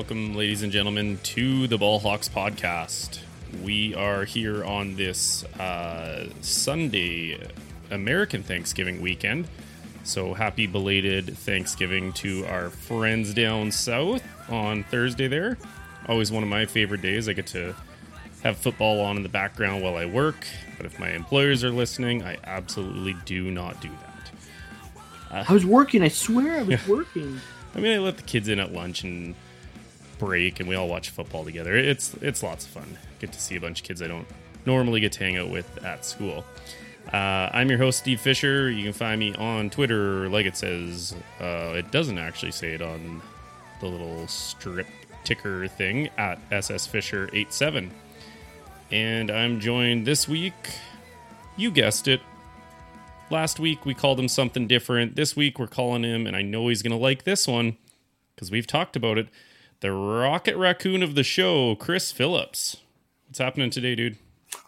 Welcome, ladies and gentlemen, to the Ball Hawks podcast. We are here on this uh, Sunday, American Thanksgiving weekend. So happy belated Thanksgiving to our friends down south on Thursday there. Always one of my favorite days. I get to have football on in the background while I work. But if my employers are listening, I absolutely do not do that. I was working. I swear I was working. I mean, I let the kids in at lunch and break, and we all watch football together. It's it's lots of fun. Get to see a bunch of kids I don't normally get to hang out with at school. Uh, I'm your host, Steve Fisher. You can find me on Twitter, like it says. Uh, it doesn't actually say it on the little strip ticker thing at ssfisher87. And I'm joined this week, you guessed it. Last week we called him something different. This week we're calling him, and I know he's going to like this one because we've talked about it the Rocket Raccoon of the show, Chris Phillips. What's happening today, dude?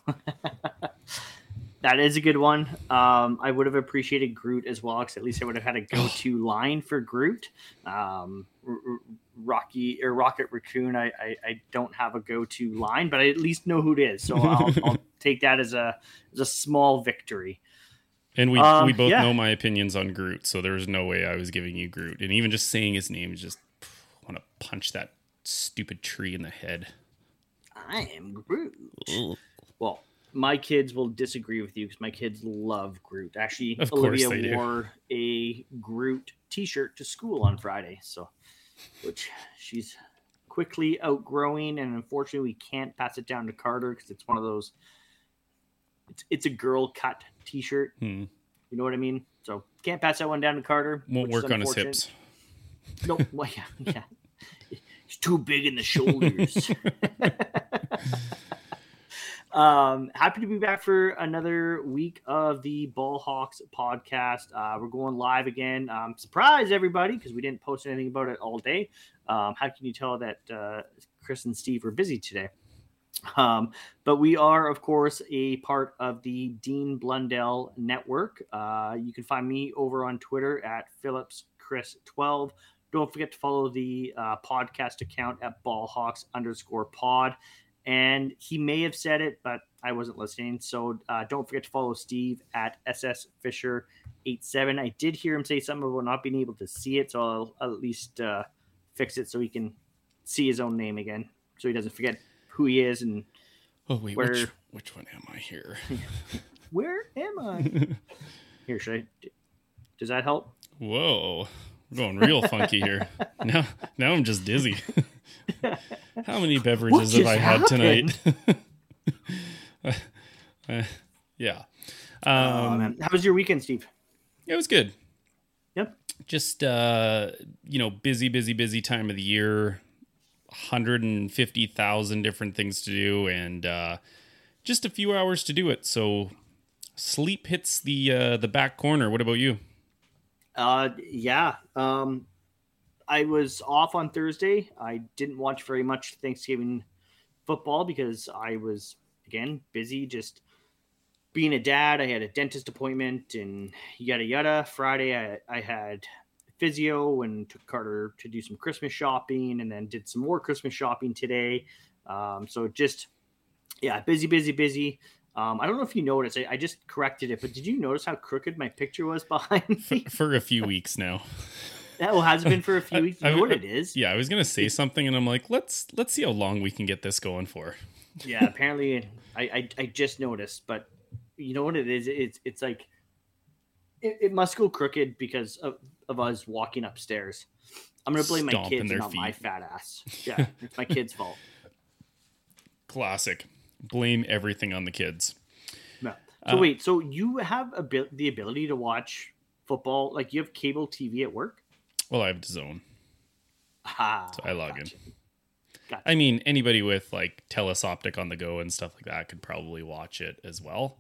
that is a good one. Um, I would have appreciated Groot as well, because at least I would have had a go-to line for Groot. Um, R- R- Rocky or Rocket Raccoon, I, I, I, don't have a go-to line, but I at least know who it is, so I'll, I'll take that as a as a small victory. And we um, we both yeah. know my opinions on Groot, so there was no way I was giving you Groot. And even just saying his name is just want to punch that stupid tree in the head. I am Groot. Well, my kids will disagree with you because my kids love Groot. Actually, of Olivia wore a Groot T-shirt to school on Friday, so which she's quickly outgrowing, and unfortunately, we can't pass it down to Carter because it's one of those. It's it's a girl cut T-shirt. Hmm. You know what I mean? So can't pass that one down to Carter. Won't work on his hips. No, well, yeah, yeah. He's too big in the shoulders. um, happy to be back for another week of the Ball Hawks podcast. Uh, we're going live again. Um, surprise, everybody, because we didn't post anything about it all day. Um, how can you tell that uh, Chris and Steve were busy today? Um, but we are, of course, a part of the Dean Blundell Network. Uh, you can find me over on Twitter at Phillips Chris 12 don't forget to follow the uh, podcast account at ballhawks underscore pod. And he may have said it, but I wasn't listening. So uh, don't forget to follow Steve at SS Fisher 87. I did hear him say something about not being able to see it. So I'll, I'll at least uh, fix it so he can see his own name again. So he doesn't forget who he is and Oh wait, where... which which one am I here? where am I? here, should I? Does that help? Whoa! We're going real funky here. Now, now I'm just dizzy. How many beverages have I had tonight? uh, yeah. Um, How was your weekend, Steve? It was good. Yep. Just uh, you know, busy, busy, busy time of the year. 150,000 different things to do and uh, just a few hours to do it. So sleep hits the uh, the back corner. What about you? Uh, yeah. Um, I was off on Thursday. I didn't watch very much Thanksgiving football because I was again busy just being a dad. I had a dentist appointment and yada yada. Friday I, I had physio and took Carter to do some Christmas shopping and then did some more Christmas shopping today. Um, so just yeah, busy, busy, busy. Um, I don't know if you noticed. I, I, just corrected it, but did you notice how crooked my picture was behind me? For, for a few weeks now. That well, has it been for a few weeks? You I, know what it is? Yeah, I was gonna say something, and I'm like, let's let's see how long we can get this going for. yeah, apparently, I, I, I just noticed, but you know what it is? It's it's like it, it must go crooked because of, of us walking upstairs. I'm gonna blame Stomping my kids, not feet. my fat ass. Yeah, it's my kids' fault. Classic blame everything on the kids. No. So uh, wait, so you have a, the ability to watch football? Like you have cable TV at work? Well, I have DAZN. Ah, so I log gotcha. in. Gotcha. I mean, anybody with like Telus Optik on the go and stuff like that could probably watch it as well.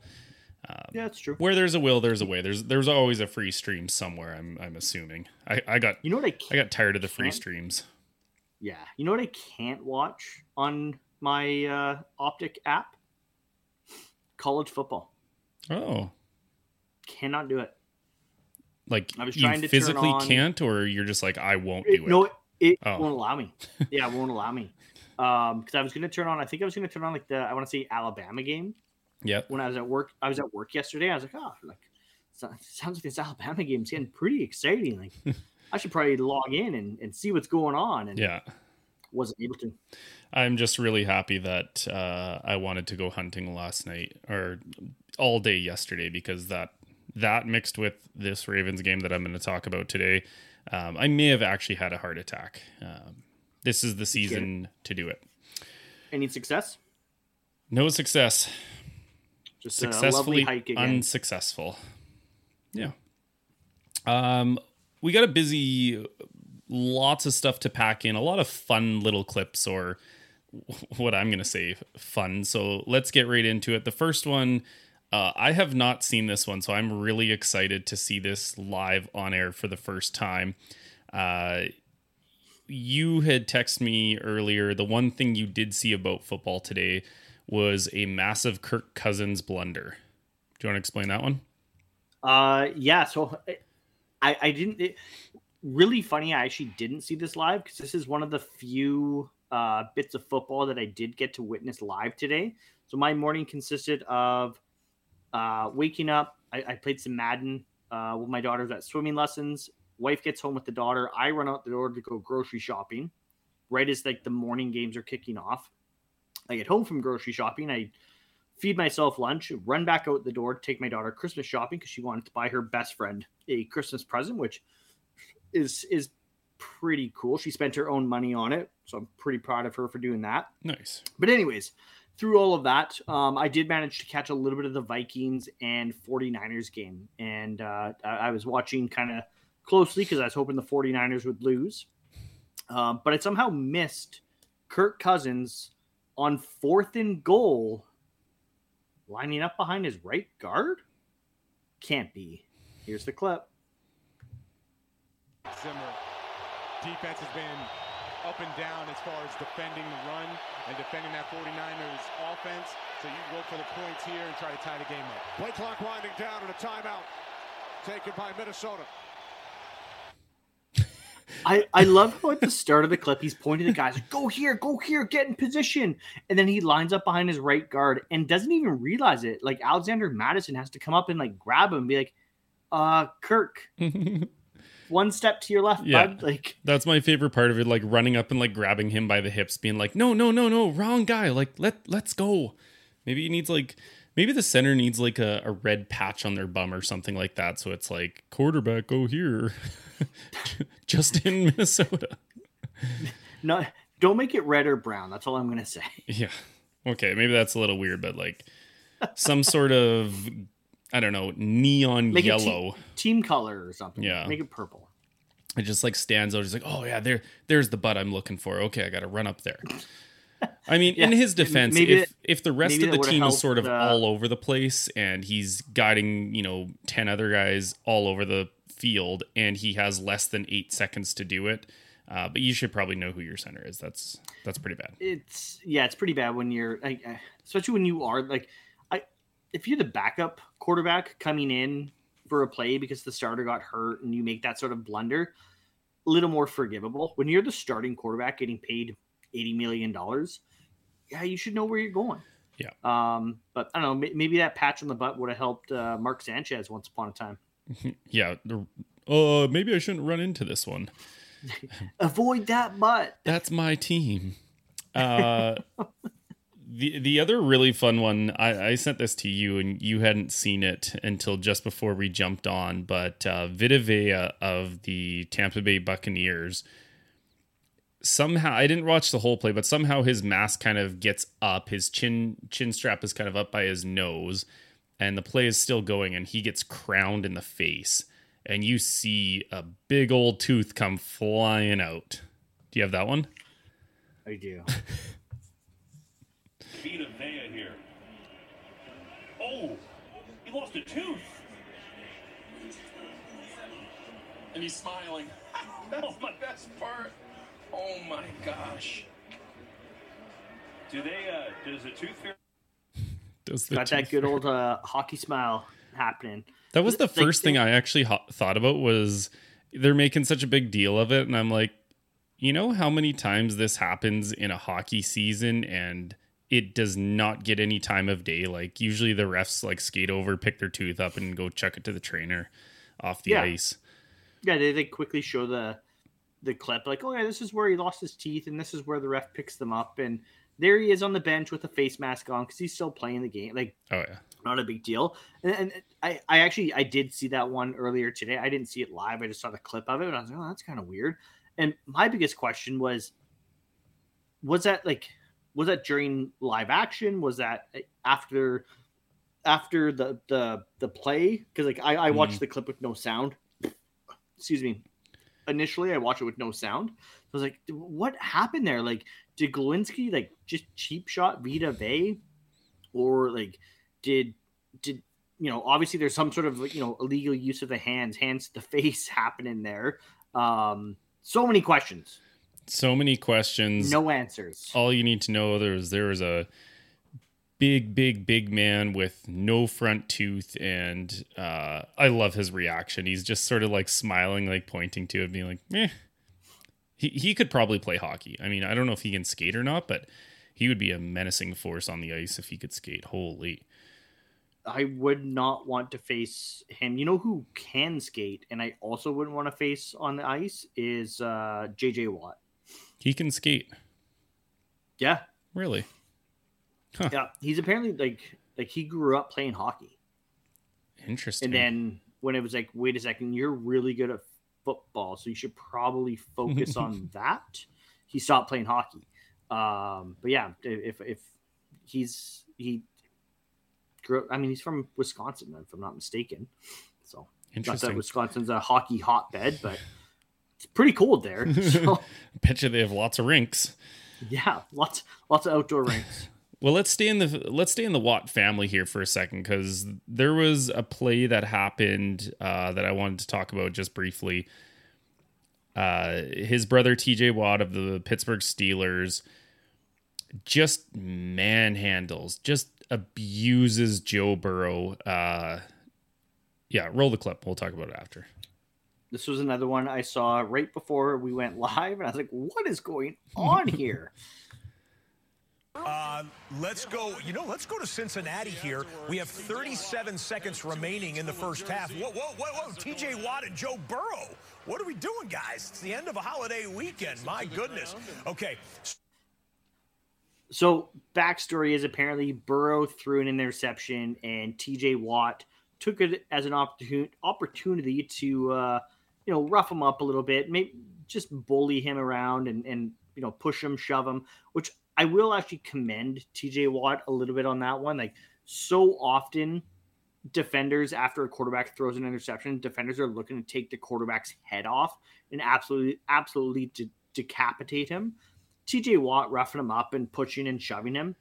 Um, yeah, that's true. Where there's a will, there's a way. There's there's always a free stream somewhere. I'm I'm assuming. I I got you know what I I got tired of the free streams. Yeah, you know what I can't watch on my uh, Optik app? College football. Oh. Cannot do it. Like I was trying to physically on... can't, or you're just like I won't do it. No, It Oh. won't allow me. Yeah, it won't allow me. Um, because I was gonna turn on. I think I was gonna turn on like the I want to say Alabama game Yep. when I was at work. I was at work yesterday. I was like, oh, like sounds like this Alabama game's getting pretty exciting. Like I should probably log in and, and see what's going on. And Yeah. Wasn't able to. I'm just really happy that uh, I wanted to go hunting last night or all day yesterday because that that mixed with this Ravens game that I'm going to talk about today, um, I may have actually had a heart attack. Um, this is the season to do it. Any success? No success. Just lovely Successfully unsuccessful. Yeah. Um, we got a busy, lots of stuff to pack in, a lot of fun little clips or what I'm going to say fun. So let's get right into it. The first one, uh, I have not seen this one, so I'm really excited to see this live on air for the first time. Uh, you had texted me earlier. The one thing you did see about football today was a massive Kirk Cousins blunder. Do you want to explain that one? Uh, yeah. So I, I didn't. It, really funny. I actually didn't see this live because this is one of the few uh, bits of football that I did get to witness live today. So my morning consisted of uh, waking up. I, I played some Madden uh, with my daughter's at swimming lessons. Wife gets home with the daughter. I run out the door to go grocery shopping. Right as like the morning games are kicking off, I get home from grocery shopping. I feed myself lunch, run back out the door to take my daughter Christmas shopping because she wanted to buy her best friend a Christmas present, which is is pretty cool. She spent her own money on it, so I'm pretty proud of her for doing that. Nice. But anyways, through all of that, um, I did manage to catch a little bit of the Vikings and 49ers game, and uh, I, I was watching kind of closely because I was hoping the 49ers would lose, um, but I somehow missed Kirk Cousins on fourth and goal lining up behind his right guard? Can't be. Here's the clip. Zimmer. Defense has been up and down as far as defending the run and defending that 49ers offense. So you look for the points here and try to tie the game up. Play clock winding down and a timeout taken by Minnesota. I, I love how at the start of the clip he's pointing to the guys like, go here, go here, get in position. And then he lines up behind his right guard and doesn't even realize it. Like Alexander Mattison has to come up and like grab him and be like, uh, Kirk, one step to your left, Yeah. bud. Like That's my favorite part of it, like running up and like grabbing him by the hips, being like, "No, no, no, no, wrong guy! Like, let let's go." Maybe he needs like, maybe the center needs like a, a red patch on their bum or something like that, so it's like quarterback go here, just in Minnesota. no don't make it red or brown. That's all I'm gonna say. Yeah, okay, maybe that's a little weird, but like some sort of, I don't know, neon Make it te- yellow. Team color or something. Yeah. Make it purple. It just like stands out. He's like, oh yeah, there, there's the butt I'm looking for. Okay, I got to run up there. I mean, in his defense, maybe if if the rest of the team is sort of uh, all over the place and he's guiding, you know, ten other guys all over the field, and he has less than eight seconds to do it. Uh, but you should probably know who your center is. That's that's pretty bad. it's yeah, it's pretty bad when you're like, especially when you are like, I if you're the backup quarterback coming in for a play because the starter got hurt and you make that sort of blunder, a little more forgivable. When you're the starting quarterback getting paid eighty million dollars, yeah, you should know where you're going. Yeah. Um, but I don't know. Maybe that patch on the butt would have helped uh, Mark Sanchez once upon a time. Yeah. the- Uh, maybe I shouldn't run into this one. Avoid that butt. That's my team. Uh, the the other really fun one, I, I sent this to you and you hadn't seen it until just before we jumped on, but uh, Vita Vea of the Tampa Bay Buccaneers. Somehow, I didn't watch the whole play, but somehow his mask kind of gets up. His chin chin strap is kind of up by his nose, and the play is still going, and he gets crowned in the face, and you see a big old tooth come flying out. Do you have that one? I do. Vita Vea here. Oh, he lost a tooth. And he's smiling. That's my best part. Oh my gosh. Do they, uh, does the tooth fairy Does the Got that good old uh, hockey smile happening. That was the Like, first thing I actually ho- thought about was they're making such a big deal of it, and I'm like, you know how many times this happens in a hockey season and it does not get any time of day. Like usually the refs like skate over, pick their tooth up, and go chuck it to the trainer off the Yeah. ice. Yeah, they, they quickly show the the clip, like, oh yeah, this is where he lost his teeth, and this is where the ref picks them up, and there he is on the bench with a face mask on because he's still playing the game. Like, Oh yeah. not a big deal. And, and I, I actually I did see that one earlier today. I didn't see it live. I just saw the clip of it, and I was like, oh, that's kind of weird. And my biggest question was, was that like, was that during live action? Was that after, after the the the play? Because like I, I watched the clip with no sound. Excuse me. Initially, I watched it with no sound. I was like, what happened there? Like, did Glowinski like just cheap shot Vita Vea, or like did did you know obviously there's some sort of like, you know illegal use of the hands hands to the face happening there um so many questions So many questions. no answers. All you need to know there is there is a big big big man with no front tooth and uh i love his reaction. He's just sort of like smiling like pointing to it being like eh. he, he could probably play hockey. I mean i don't know if he can skate or not but he would be a menacing force on the ice if he could skate. Holy. I would not want to face him. You know who can skate and i also wouldn't want to face on the ice is uh jj watt he can skate. Yeah. Really? Yeah. He's apparently like like he grew up playing hockey. Interesting. and then when it was like wait a second you're really good at football so you should probably focus on that. He stopped playing hockey. Um but yeah if if he's he grew i mean he's from wisconsin if i'm not mistaken. So not that wisconsin's a hockey hotbed but it's pretty cold there so bet you they have lots of rinks yeah lots lots of outdoor rinks Well, let's stay in the let's stay in the Watt family here for a second because there was a play that happened uh, that I wanted to talk about just briefly. Uh, his brother T.J. Watt of the Pittsburgh Steelers just manhandles, just abuses Joe Burrow. Uh, yeah, roll the clip. We'll talk about it after. This was another one i saw right before we went live and i was like what is going on here Uh, let's go. You know, let's go to Cincinnati here. We have 37 seconds remaining in the first half. Whoa, whoa, whoa, whoa! T.J. Watt and Joe Burrow. What are we doing, guys? It's the end of a holiday weekend. My goodness. Okay. So backstory is apparently Burrow threw an interception and TJ Watt took it as an opportun- opportunity to uh, you know rough him up a little bit, maybe just bully him around and and you know push him, shove him. Which I will actually commend TJ Watt a little bit on that one. Like so often, defenders after a quarterback throws an interception, defenders are looking to take the quarterback's head off and absolutely absolutely de- decapitate him. TJ Watt roughing him up and pushing and shoving him,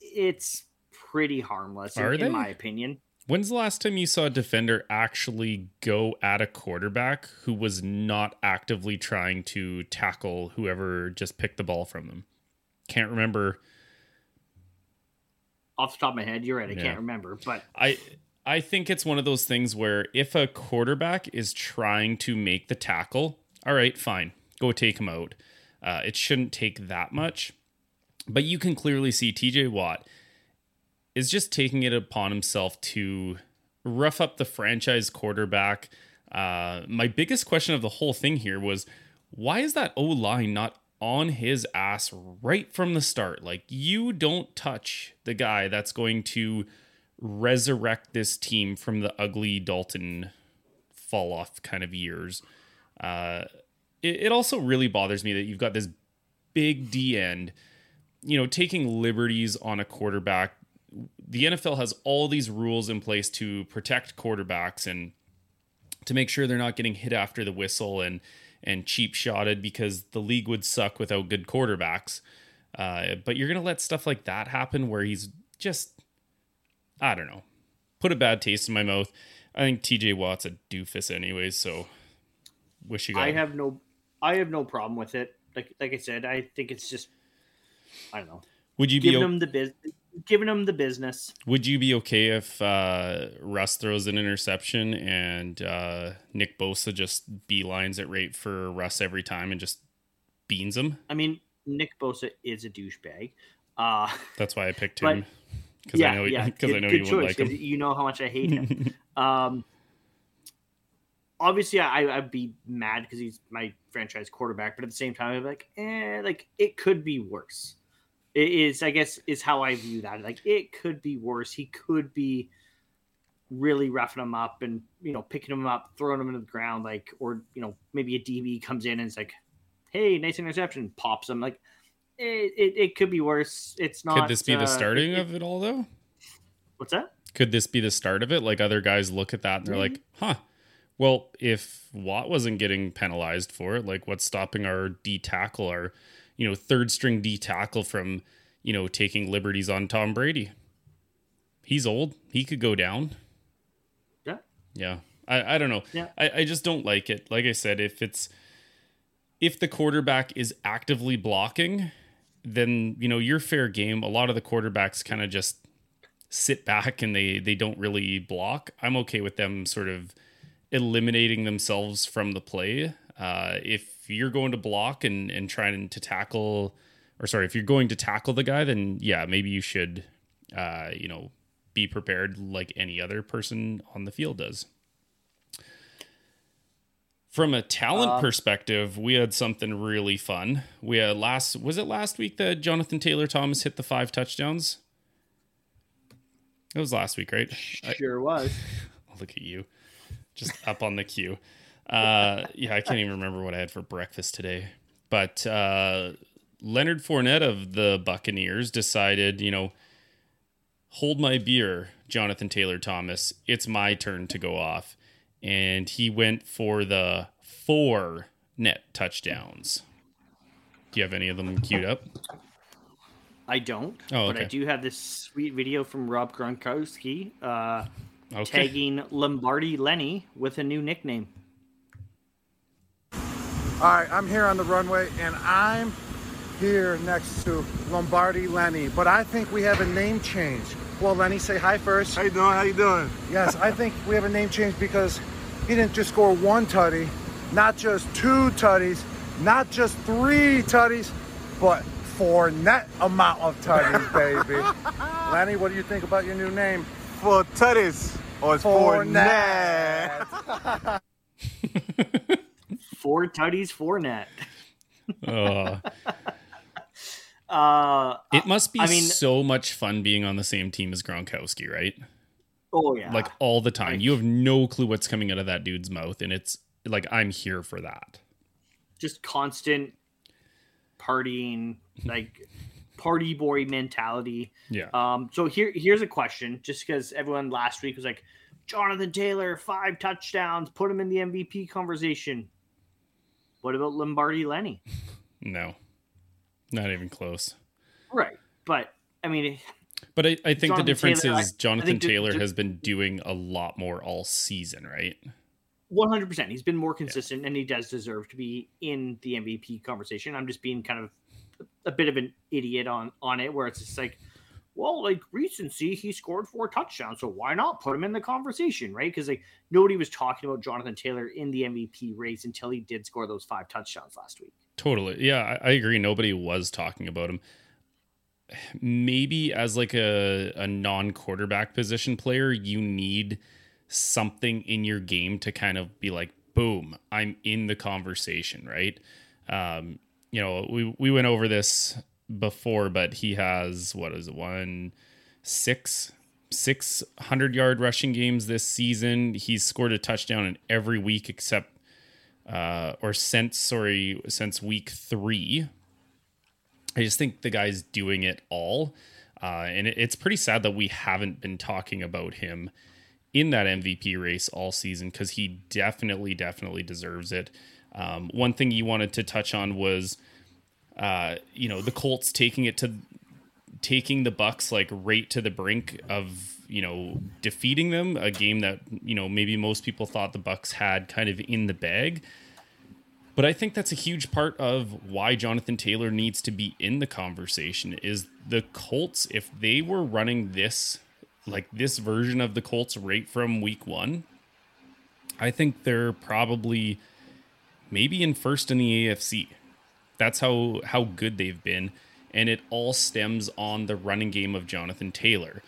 it's pretty harmless, in, in my opinion. When's the last time you saw a defender actually go at a quarterback who was not actively trying to tackle whoever just picked the ball from them? Can't remember. Off the top of my head, you're right. I Yeah. can't remember, but I I think it's one of those things where if a quarterback is trying to make the tackle, all right, fine, go take him out. Uh, it shouldn't take that much, but you can clearly see T.J. Watt is just taking it upon himself to rough up the franchise quarterback. Uh, my biggest question of the whole thing here was why is that O line not on his ass right from the start? Like, you don't touch the guy that's going to resurrect this team from the ugly Dalton fall off kind of years. Uh, it, it also really bothers me that you've got this big D end, you know, taking liberties on a quarterback. The NFL has all these rules in place to protect quarterbacks and to make sure they're not getting hit after the whistle and and cheap shotted because the league would suck without good quarterbacks. Uh, but you're gonna let stuff like that happen where he's just I don't know, put a bad taste in my mouth. I think TJ Watt's a doofus anyways, so wish you got I have no, I have no problem with it. Like like I said, I think it's just, I don't know, Would you be giving o- him the biz, giving him the business. Would you be okay if uh, Russ throws an interception and uh, Nick Bosa just beelines it right for Russ every time and just beans him. I mean, Nick Bosa is a douchebag. Uh, That's why I picked him because yeah, I know yeah, because I good- know you would choice, him. You know how much I hate him. um, obviously, I, I'd be mad because he's my franchise quarterback, but at the same time, I'm like, eh, like it could be worse. It is, I guess, is how I view that. Like it could be worse. He could be really roughing him up and you know picking him up, throwing him into the ground, like or you know maybe a DB comes in and it's like, hey, nice interception, pops him. Like it, it, it could be worse. It's not. Could this be the uh, starting it- of it all though? What's that? Could this be the start of it? Like other guys look at that and they're like, huh. Well, if Watt wasn't getting penalized for it, like what's stopping our D tackle, our you know third string D tackle from you know taking liberties on Tom Brady? He's old. He could go down. Yeah. Yeah. I, I don't know. Yeah. I, I just don't like it. Like I said, if it's if the quarterback is actively blocking, then you know you're fair game. A lot of the quarterbacks kind of just sit back and they they don't really block. I'm okay with them sort of eliminating themselves from the play. Uh, if you're going to block and and trying to tackle, or sorry, if you're going to tackle the guy, then yeah, maybe you should, uh, you know, be prepared like any other person on the field does. From a talent Um, perspective, we had something really fun. We had last was it last week that Jonathan Taylor Thomas hit the five touchdowns? It was last week, right? I- Sure was. look at you, just up on the queue. Uh, yeah, I can't even remember what I had for breakfast today. But uh, Leonard Fournette of the Buccaneers decided, you know, hold my beer, Jonathan Taylor Thomas. It's my turn to go off, and he went for the four net touchdowns. Do you have any of them queued up? I don't, Oh, okay. but I do have this sweet video from Rob Gronkowski uh, Okay. tagging Lombardi Lenny with a new nickname. All right, I'm here on the runway and I'm here next to Lombardi Lenny, but I think we have a name change. Well, Lenny, say hi first. How you doing? How you doing? Yes, I think we have a name change because he didn't just score one tutty, not just two tutties, not just three tutties, but four net amount of tutties, baby. Lenny, what do you think about your new name? For tutties or it's for net? Four tutties, four net. Uh, Uh, it must be I mean- so much fun being on the same team as Gronkowski, right? oh yeah, like all the time. Like- you have no clue what's coming out of that dude's mouth, and it's like I'm here for that. just constant partying, like party boy mentality. Yeah. Um, so here, here's a question, just because everyone last week was like, Jonathan Taylor, five touchdowns, put him in the MVP conversation. What about Lombardi Lenny? no, not even close. Right, but I mean, But I, I think the difference Taylor, is Jonathan Taylor has been doing a lot more all season, right? one hundred percent, he's been more consistent, and he does deserve to be in the MVP conversation. I'm just being kind of a bit of an idiot on on it, where it's just like, well, like recency, he scored four touchdowns, so why not put him in the conversation, right? Because like nobody was talking about Jonathan Taylor in the MVP race until he did score those five touchdowns last week. Totally. Yeah, I, I agree. Nobody was talking about him. Maybe as like a, a non quarterback position player, you need something in your game to kind of be like, boom, I'm in the conversation, right? Um, you know, we we went over this before, but he has what is it, one six six hundred yard rushing games this season. He's scored a touchdown in every week except uh, or since sorry since week three. I just think the guy's doing it all, uh, and it, it's pretty sad that we haven't been talking about him in that MVP race all season because he definitely, definitely deserves it. Um, one thing you wanted to touch on was, uh, you know, the Colts taking it to taking the Bucks like right to the brink of you know defeating them, a game that you know maybe most people thought the Bucks had kind of in the bag. But I think that's a huge part of why Jonathan Taylor needs to be in the conversation is the Colts if they were running this like this version of the Colts right from week 1, I think they're probably maybe in first in the AFC. That's how how good they've been, and it all stems on the running game of Jonathan Taylor.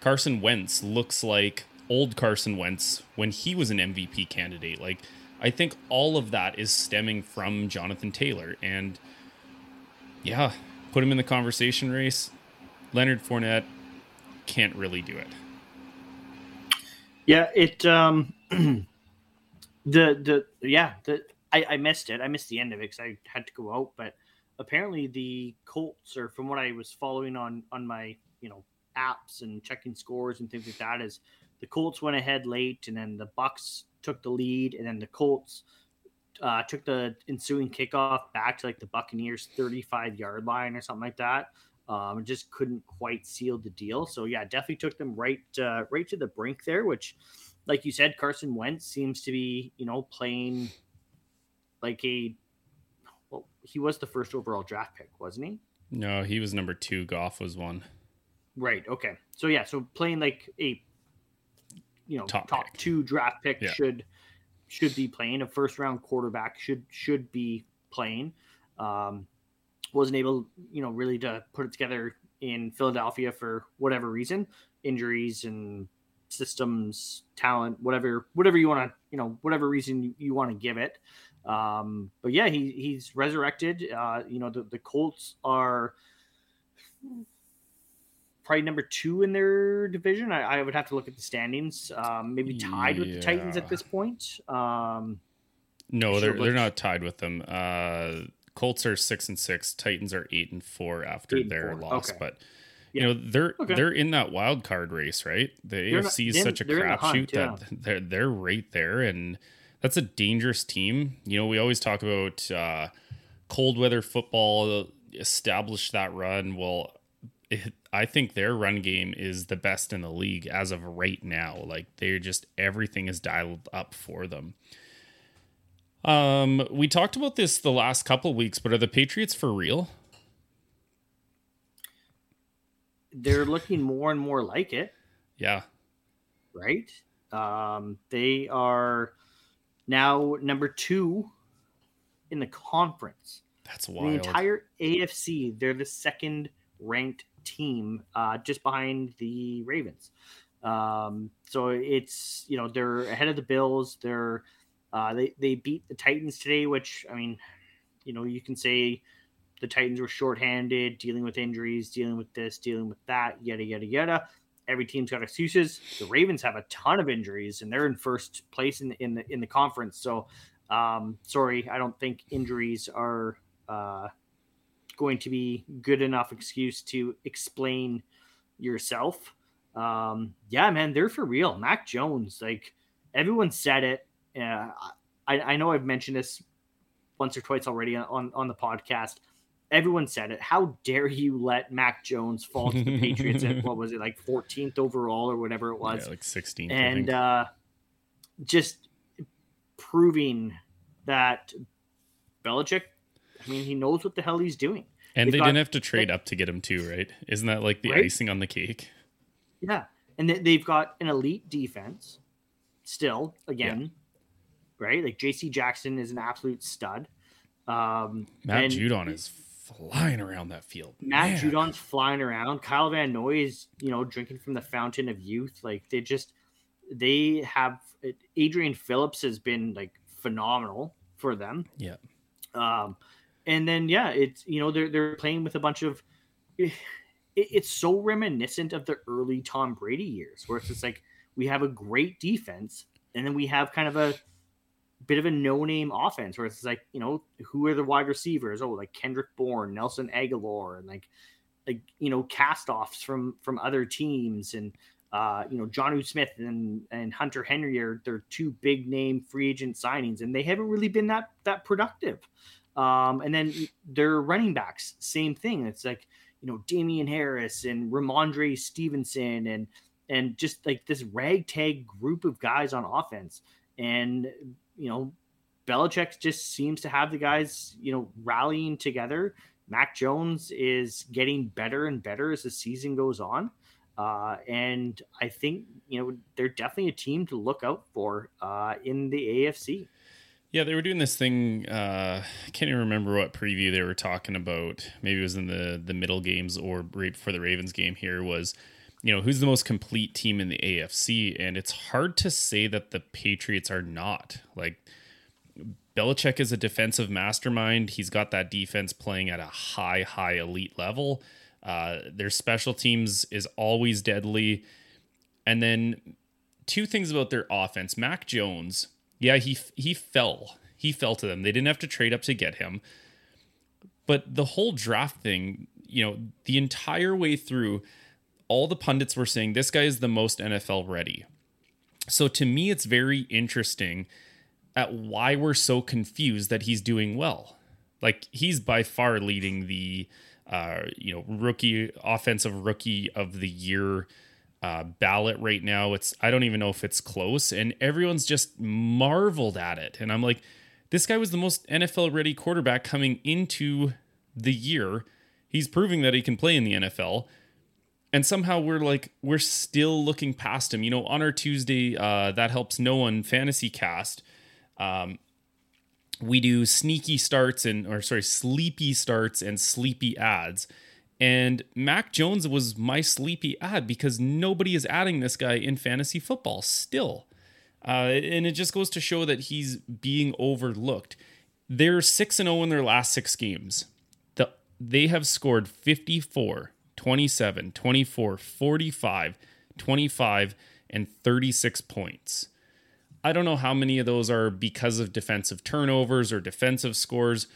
Carson Wentz looks like old Carson Wentz when he was an MVP candidate. Like I think all of that is stemming from Jonathan Taylor, and yeah, put him in the conversation race. Leonard Fournette can't really do it. Yeah, it um the the yeah, the I, I missed it. I missed the end of it because I had to go out, but apparently the Colts or from what I was following on on my, you know, apps and checking scores and things like that is the Colts went ahead late and then the Bucks took the lead and then the Colts uh, took the ensuing kickoff back to like the Buccaneers 35 yard line or something like that. Um, just couldn't quite seal the deal. So yeah, definitely took them right uh, right to the brink there. Which, like you said, Carson Wentz seems to be you know playing like a well, he was the first overall draft pick, wasn't he? No, he was number two. Goff was one. Right. Okay. So yeah, so playing like a you know top, top two draft pick yeah. should should be playing a first round quarterback should should be playing. Um, wasn't able, you know, really to put it together in Philadelphia for whatever reason, injuries and systems, talent, whatever, whatever you want to, you know, whatever reason you, you want to give it. Um, but yeah, he he's resurrected. Uh, you know, the, the Colts are probably number two in their division. I, I would have to look at the standings. Um, maybe tied yeah. with the Titans at this point. Um, no, they're they're not tied with them. Uh, Colts are six and six. Titans are eight and four after their four. loss, okay. but. You know they're okay. they're in that wild card race, right? The they're AFC not, is such a crapshoot yeah. that they're they're right there, and that's a dangerous team. You know, we always talk about uh, cold weather football, establish that run. Well, it, I think their run game is the best in the league as of right now. Like they're just everything is dialed up for them. Um, we talked about this the last couple weeks, but are the Patriots for real? They're looking more and more like it. Yeah. Right? Um, they are now number two in the conference. That's wild. The entire AFC, they're the second ranked team, uh, just behind the Ravens. Um, so it's you know they're ahead of the Bills. They're uh, they they beat the Titans today, which I mean, you know, you can say the Titans were shorthanded, dealing with injuries, dealing with this, dealing with that, yada yada yada. Every team's got excuses. The Ravens have a ton of injuries, and they're in first place in in the in the conference. So, um, sorry, I don't think injuries are uh, going to be good enough excuse to explain yourself. Um, yeah, man, they're for real. Mac Jones, like everyone said it uh, I, I know I've mentioned this once or twice already on, on the podcast. Everyone said it. How dare you let Mac Jones fall to the Patriots at what was it like 14th overall or whatever it was? Yeah, like 16th. And uh, just proving that Belichick, I mean, he knows what the hell he's doing. And They've they got, didn't have to trade up to get him too, right? Isn't that like the right? icing on the cake? Yeah, and they've got an elite defense still. Again, yeah right? Like J.C. Jackson is an absolute stud. Um, Matt Judon is flying around that field. Matt Man. Judon's flying around. Kyle Van Noy is, you know, drinking from the fountain of youth. Like they just, they have Adrian Phillips has been like phenomenal for them. Yeah. Um, and then yeah, it's you know they're they're playing with a bunch of. It, it's so reminiscent of the early Tom Brady years, where it's just like we have a great defense, and then we have kind of a bit of a no-name offense where it's like you know who are the wide receivers? Oh like kendrick bourne nelson Agholor, and like like you know cast-offs from from other teams. And uh you know Jonnu Smith and and hunter henry are their two big name free agent signings and they haven't really been that that productive. Um and then their running backs same thing. It's like you know Damien harris and rhamondre stevenson and and just like this ragtag group of guys on offense. And you know, Belichick just seems to have the guys, you know, rallying together. Mac Jones is getting better and better as the season goes on. Uh, and I think, you know, they're definitely a team to look out for uh, in the AFC. Yeah, they were doing this thing. Uh, I can't even remember what preview they were talking about. Maybe it was in the the middle games or right before the Ravens game. Here was, you know, who's the most complete team in the AFC, and it's hard to say that the Patriots are not. Like, Belichick is a defensive mastermind. He's got that defense playing at a high, high elite level. Uh, their special teams is always deadly, and then two things about their offense. Mac Jones yeah, he he fell. He fell to them. They didn't have to trade up to get him. But the whole draft thing, you know, the entire way through, all the pundits were saying this guy is the most NFL ready. So to me, it's very interesting at why we're so confused that he's doing well. Like he's by far leading the uh, you know, rookie offensive rookie of the year uh, ballot right now. It's I don't even know if it's close, and everyone's just marveled at it. And I'm like, this guy was the most NFL ready quarterback coming into the year. He's proving that he can play in the NFL. And somehow we're like, we're still looking past him. You know, on our Tuesday, uh, that helps no one fantasy cast. Um, we do sneaky starts and, or sorry, sleepy starts and sleepy ads. And Mac Jones was my sleepy ad because nobody is adding this guy in fantasy football still. Uh, and it just goes to show that he's being overlooked. They're 6 and 0 in their last six games. The, they have scored 54, 27, 24, 45, 25, and 36 points. I don't know how many of those are because of defensive turnovers or defensive scores.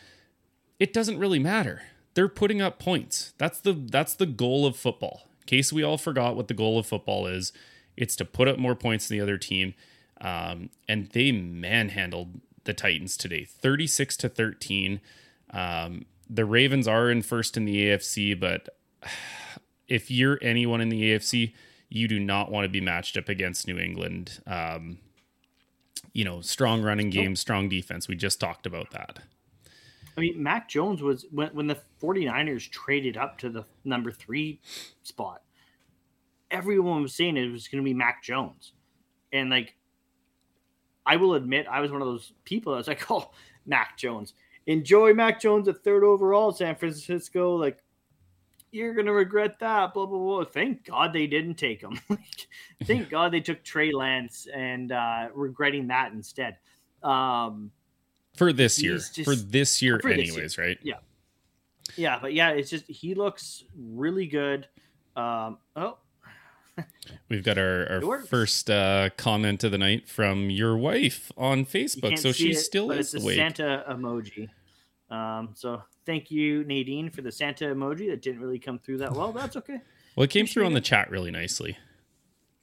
It doesn't really matter they're putting up points. That's the that's the goal of football. In case we all forgot what the goal of football is, it's to put up more points than the other team. Um, and they manhandled the Titans today, 36 to 13. Um, the Ravens are in first in the AFC, but if you're anyone in the AFC, you do not want to be matched up against New England. Um, you know, strong running game, strong defense. We just talked about that. I mean, Mac Jones was when, when the 49ers traded up to the number three spot, everyone was saying it was going to be Mac Jones. And like, I will admit, I was one of those people that was like, oh, Mac Jones. Enjoy Mac Jones at third overall, San Francisco. Like, you're gonna regret that. Blah blah blah. Thank God they didn't take him. Thank God they took Trey Lance and uh, regretting that instead. Um, for this year. Just, for this year, for anyways, this year. right? Yeah, yeah, but yeah, it's just he looks really good. Um, oh, we've got our, our first uh, comment of the night from your wife on Facebook. So she still is it's a Santa emoji. Um, so thank you, Nadine, for the Santa emoji that didn't really come through that well. That's okay. Well, it came Appreciate through on the chat really nicely.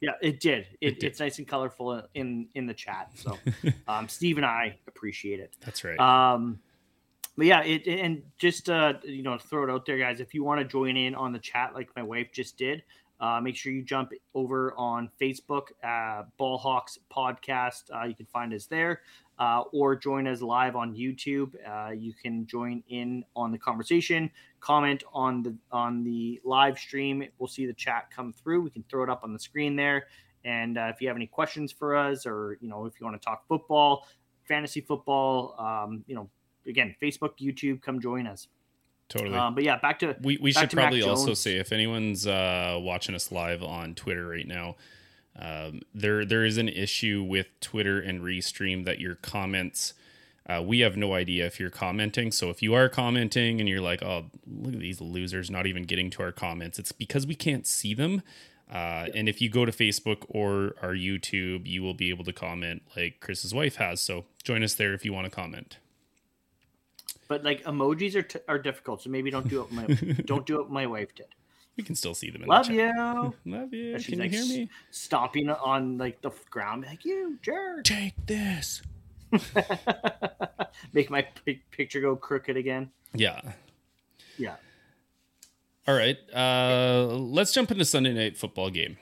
Yeah, it did. It, it did. It's nice and colorful in in the chat. So, um, Steve and I appreciate it. That's right. Um, but yeah, it and just uh, you know, throw it out there, guys. If you want to join in on the chat, like my wife just did, uh, make sure you jump over on Facebook, uh, Ballhawks Podcast. Uh, you can find us there uh, or join us live on YouTube. Uh, you can join in on the conversation, comment on the on the live stream. We'll see the chat come through. We can throw it up on the screen there. And uh, if you have any questions for us, or you know, if you want to talk football, fantasy football, um, you know, again, Facebook, YouTube, come join us. Totally. Um, but yeah, back to we we should probably also say if anyone's uh, watching us live on Twitter right now um, there there is an issue with Twitter and Restream that your comments. Uh, we have no idea if you're commenting. So if you are commenting and you're like, "Oh, look at these losers not even getting to our comments," it's because we can't see them. Uh, and if you go to Facebook or our YouTube, you will be able to comment like Chris's wife has. So join us there if you want to comment. But like emojis are t- are difficult, so maybe don't do it. My don't do it. My wife did. We can still see them. In Love the you. Love you. Can like, you hear me? Stomping on like the ground, like you jerk. Take this. Make my p- picture go crooked again. Yeah. Yeah. All right. Uh, let's jump into Sunday night football game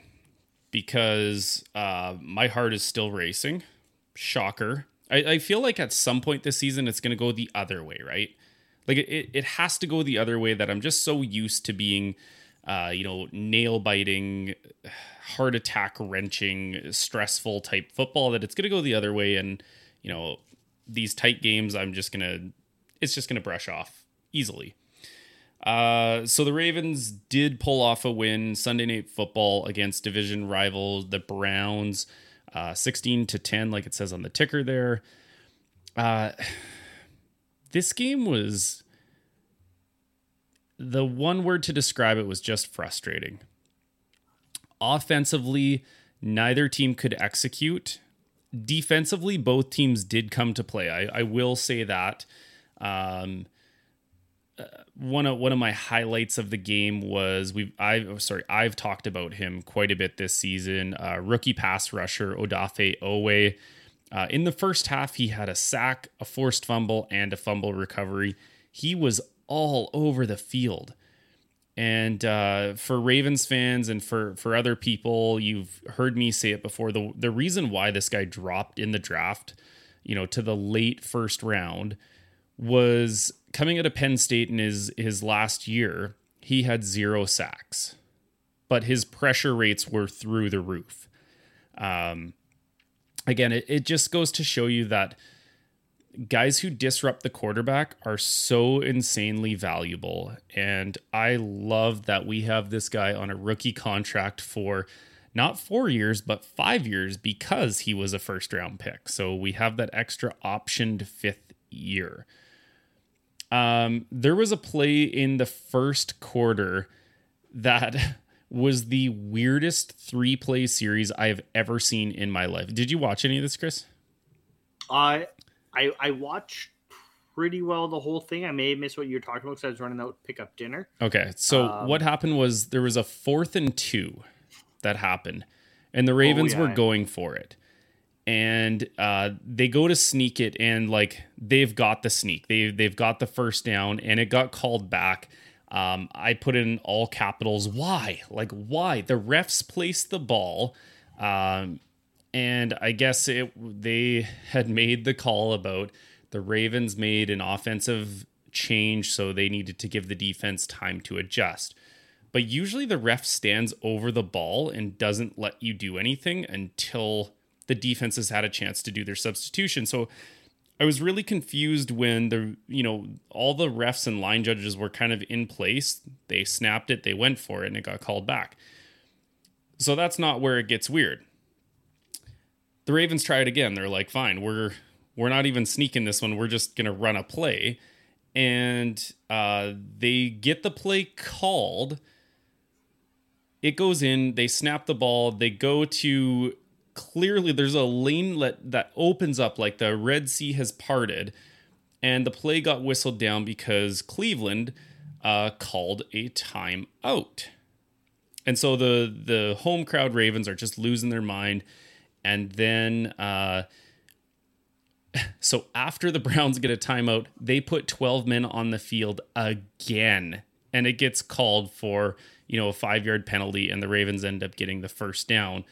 because uh, my heart is still racing. Shocker. I, I feel like at some point this season it's going to go the other way, right? Like it, it has to go the other way that I'm just so used to being uh, you know, nail biting, heart attack wrenching, stressful type football that it's going to go the other way. And, you know, these tight games, I'm just gonna it's just gonna brush off easily. Uh, so the Ravens did pull off a win Sunday Night Football against division rival the Browns, uh, 16 to 10, like it says on the ticker there. Uh, this game was the one word to describe it was just frustrating. Offensively, neither team could execute. Defensively, both teams did come to play. I, I will say that. Um, uh, one of one of my highlights of the game was we I oh, sorry I've talked about him quite a bit this season. Uh, rookie pass rusher Odafe Oweh. Uh, in the first half, he had a sack, a forced fumble, and a fumble recovery. He was all over the field. And uh, for Ravens fans and for for other people, you've heard me say it before. The the reason why this guy dropped in the draft, you know, to the late first round, was coming out of Penn State in his his last year. He had zero sacks, but his pressure rates were through the roof. Um, again, it, it just goes to show you that guys who disrupt the quarterback are so insanely valuable. And I love that we have this guy on a rookie contract for not four years, but five years because he was a first round pick. So we have that extra optioned fifth year. Um, there was a play in the first quarter that was the weirdest three play series I've ever seen in my life. Did you watch any of this, Chris? I I I watched pretty well the whole thing. I may have missed what you were talking about because I was running out to pick up dinner. Okay, so Um, what happened was there was a fourth and two that happened, and the Ravens yeah. were going for it, and uh, they go to sneak it, and like they've got the sneak, they they've got the first down, and it got called back. Um, I put in all capitals. Why? Like why? The refs placed the ball. Um, and I guess it they had made the call about the Ravens made an offensive change, so they needed to give the defense time to adjust. But usually the ref stands over the ball and doesn't let you do anything until the defense has had a chance to do their substitution. So I was really confused when the you know all the refs and line judges were kind of in place. They snapped it, they went for it, and it got called back. So that's not where it gets weird the Ravens try it again. They're like, fine, we're we're not even sneaking this one. We're just gonna run a play, and uh, they get the play called. It goes in. They snap the ball. They go to clearly. There's a lane let, that opens up like the Red Sea has parted, and the play got whistled down because Cleveland uh, called a timeout. And so the the home crowd Ravens are just losing their mind and then uh, so after the Browns get a timeout, they put 12 men on the field again, and it gets called for you know a five yard penalty, and the Ravens end up getting the first down.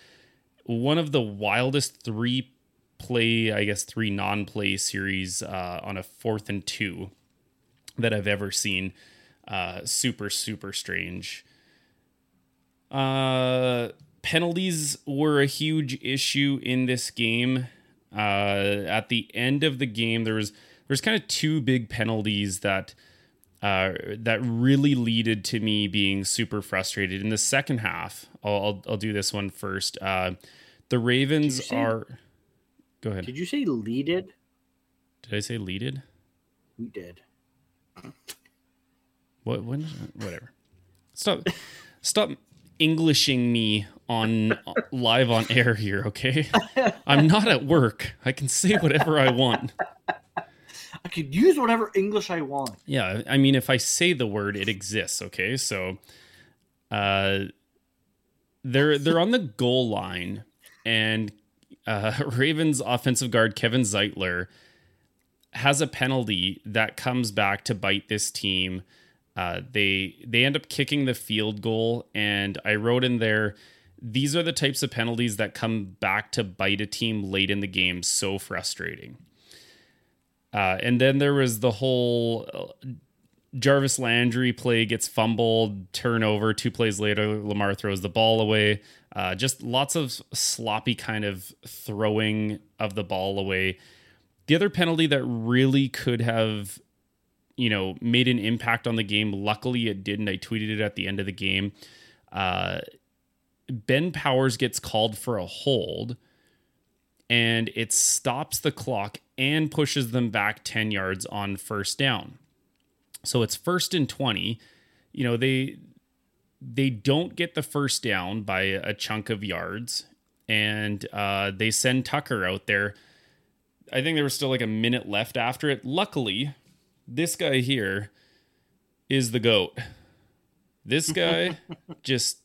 One of the wildest three play, I guess three non play series uh, on a fourth and two that I've ever seen. Uh, super super strange. Uh penalties were a huge issue in this game. Uh, at the end of the game, there was there's kind of two big penalties that uh, that really leaded to me being super frustrated. In the second half, I'll I'll, I'll do this one first. Uh, the Ravens say- are. Go ahead. Did you say leaded? Did I say leaded? You did. What? When? Whatever. Stop. Stop Englishing me on live on air here, okay? I'm not at work. I can say whatever I want. I could use whatever English I want. Yeah, I mean, if I say the word, it exists. Okay, so, uh, they're they're on the goal line, and uh, Ravens offensive guard Kevin Zeitler has a penalty that comes back to bite this team. Uh, they they end up kicking the field goal, and I wrote in there. These are the types of penalties that come back to bite a team late in the game. So frustrating. Uh, and then there was the whole uh, Jarvis Landry play gets fumbled, turnover. Two plays later, Lamar throws the ball away. Uh, just lots of sloppy kind of throwing of the ball away. The other penalty that really could have, you know, made an impact on the game. Luckily, it didn't. I tweeted it at the end of the game. Uh, ben Powers gets called for a hold, and it stops the clock and pushes them back 10 yards on first down. So it's first and 20. You know, they they don't get the first down by a chunk of yards and uh, they send Tucker out there. I think there was still like a minute left after it. Luckily, this guy here is the goat. This guy just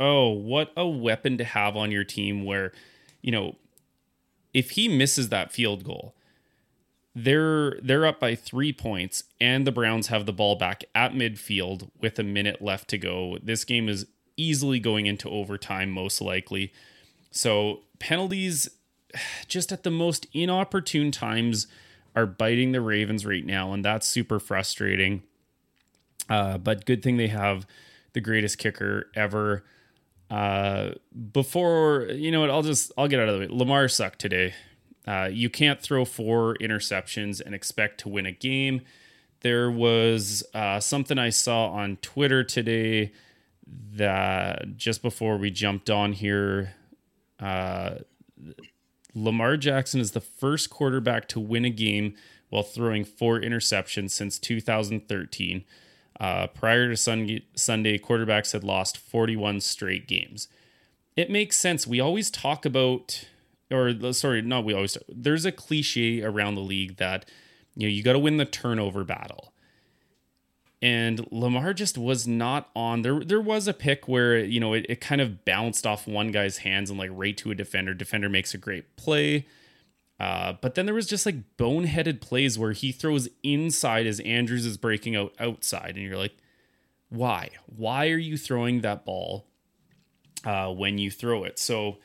oh, what a weapon to have on your team where, you know, if he misses that field goal, they're they're up by 3 points and the Browns have the ball back at midfield with a minute left to go. This game is easily going into overtime most likely. So, penalties just at the most inopportune times are biting the Ravens right now and that's super frustrating. Uh, but good thing they have the greatest kicker ever. Uh, before you know what, I'll just I'll get out of the way. Lamar sucked today. Uh, you can't throw four interceptions and expect to win a game. There was uh, something I saw on Twitter today that just before we jumped on here, uh, Lamar Jackson is the first quarterback to win a game while throwing four interceptions since 2013. Uh, prior to Sunday, Sunday, quarterbacks had lost 41 straight games. It makes sense. We always talk about or sorry, not we always there's a cliche around the league that you know you got to win the turnover battle. And Lamar just was not on there. There was a pick where you know it, it kind of bounced off one guy's hands and like right to a defender. Defender makes a great play. Uh, but then there was just like boneheaded plays where he throws inside as Andrews is breaking out outside, and you're like, why? Why are you throwing that ball uh, when you throw it? So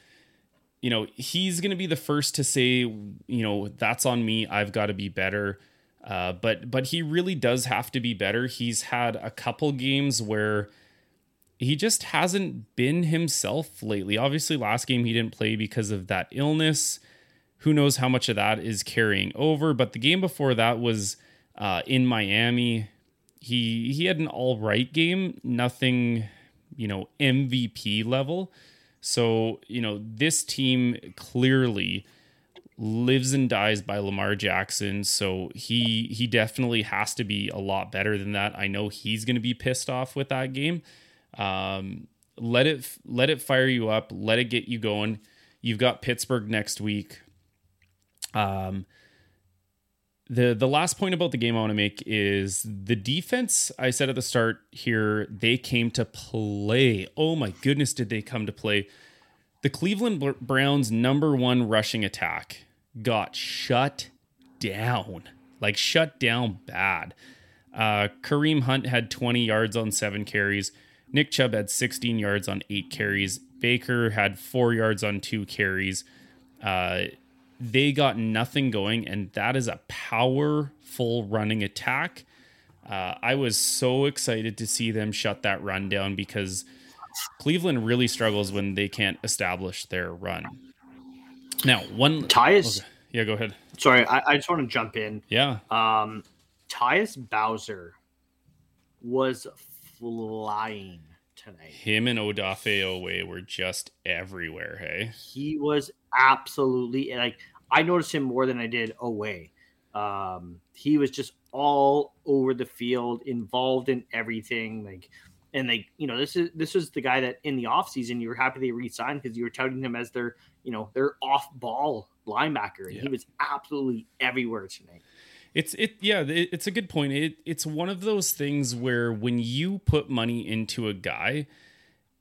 you know, he's going to be the first to say, you know, that's on me. I've got to be better. Uh, but but he really does have to be better. He's had a couple games where he just hasn't been himself lately. Obviously, last game he didn't play because of that illness. Who knows how much of that is carrying over? But the game before that was uh, in Miami. He he had an all right game, nothing, you know, MVP level. So, you know, this team clearly lives and dies by Lamar Jackson, so he he definitely has to be a lot better than that. I know he's going to be pissed off with that game. Um, let it let it fire you up, let it get you going. You've got Pittsburgh next week. Um, the the last point about the game I want to make is the defense. I said at the start here they came to play. Oh my goodness, did they come to play? The Cleveland Browns' number one rushing attack got shut down, like shut down bad. Uh, Kareem Hunt had 20 yards on seven carries. Nick Chubb had 16 yards on eight carries. Baker had four yards on two carries. Uh, they got nothing going, and that is a powerful running attack. Uh, I was so excited to see them shut that run down because Cleveland really struggles when they can't establish their run. Now, one Tyus, okay. yeah, go ahead. Sorry, I, I, just want to jump in. Yeah, um, Tyus Bowser was flying tonight. Him and Odafe Oweh were just everywhere. Hey, he was absolutely like I noticed him more than I did Oweh. Um, he was just all over the field, involved in everything. Like, and they, you know, this is this was the guy that in the offseason you were happy they re-signed because you were touting him as their, you know, their off-ball linebacker, and yeah. he was absolutely everywhere tonight. It's it yeah, it, it's a good point. It it's one of those things where when you put money into a guy,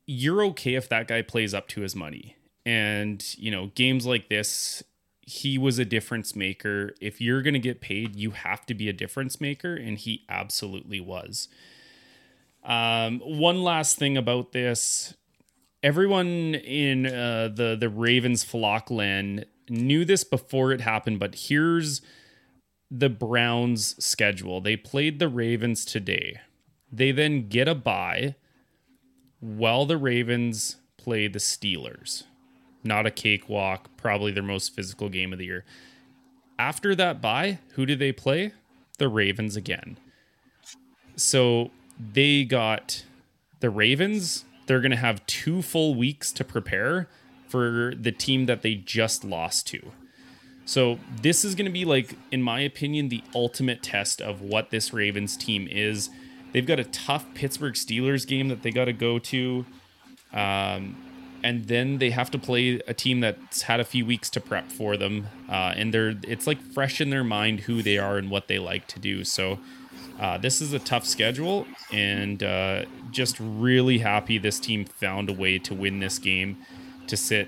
you're okay if that guy plays up to his money. And, you know, games like this, he was a difference maker. If you're going to get paid, you have to be a difference maker. And he absolutely was. Um, one last thing about this everyone in uh, the, the Ravens flockland knew this before it happened, but here's the Browns' schedule. They played the Ravens today. They then get a bye while the Ravens play the Steelers not a cakewalk, probably their most physical game of the year. after that bye, who do they play? The Ravens again. So they got the Ravens. They're going to have two full weeks to prepare for the team that they just lost to. So this is going to be like, in my opinion, the ultimate test of what this Ravens team is. They've got a tough Pittsburgh Steelers game that they got to go to. Um, and then they have to play a team that's had a few weeks to prep for them, uh, and they're it's like fresh in their mind who they are and what they like to do. So uh, this is a tough schedule, and uh, just really happy this team found a way to win this game to sit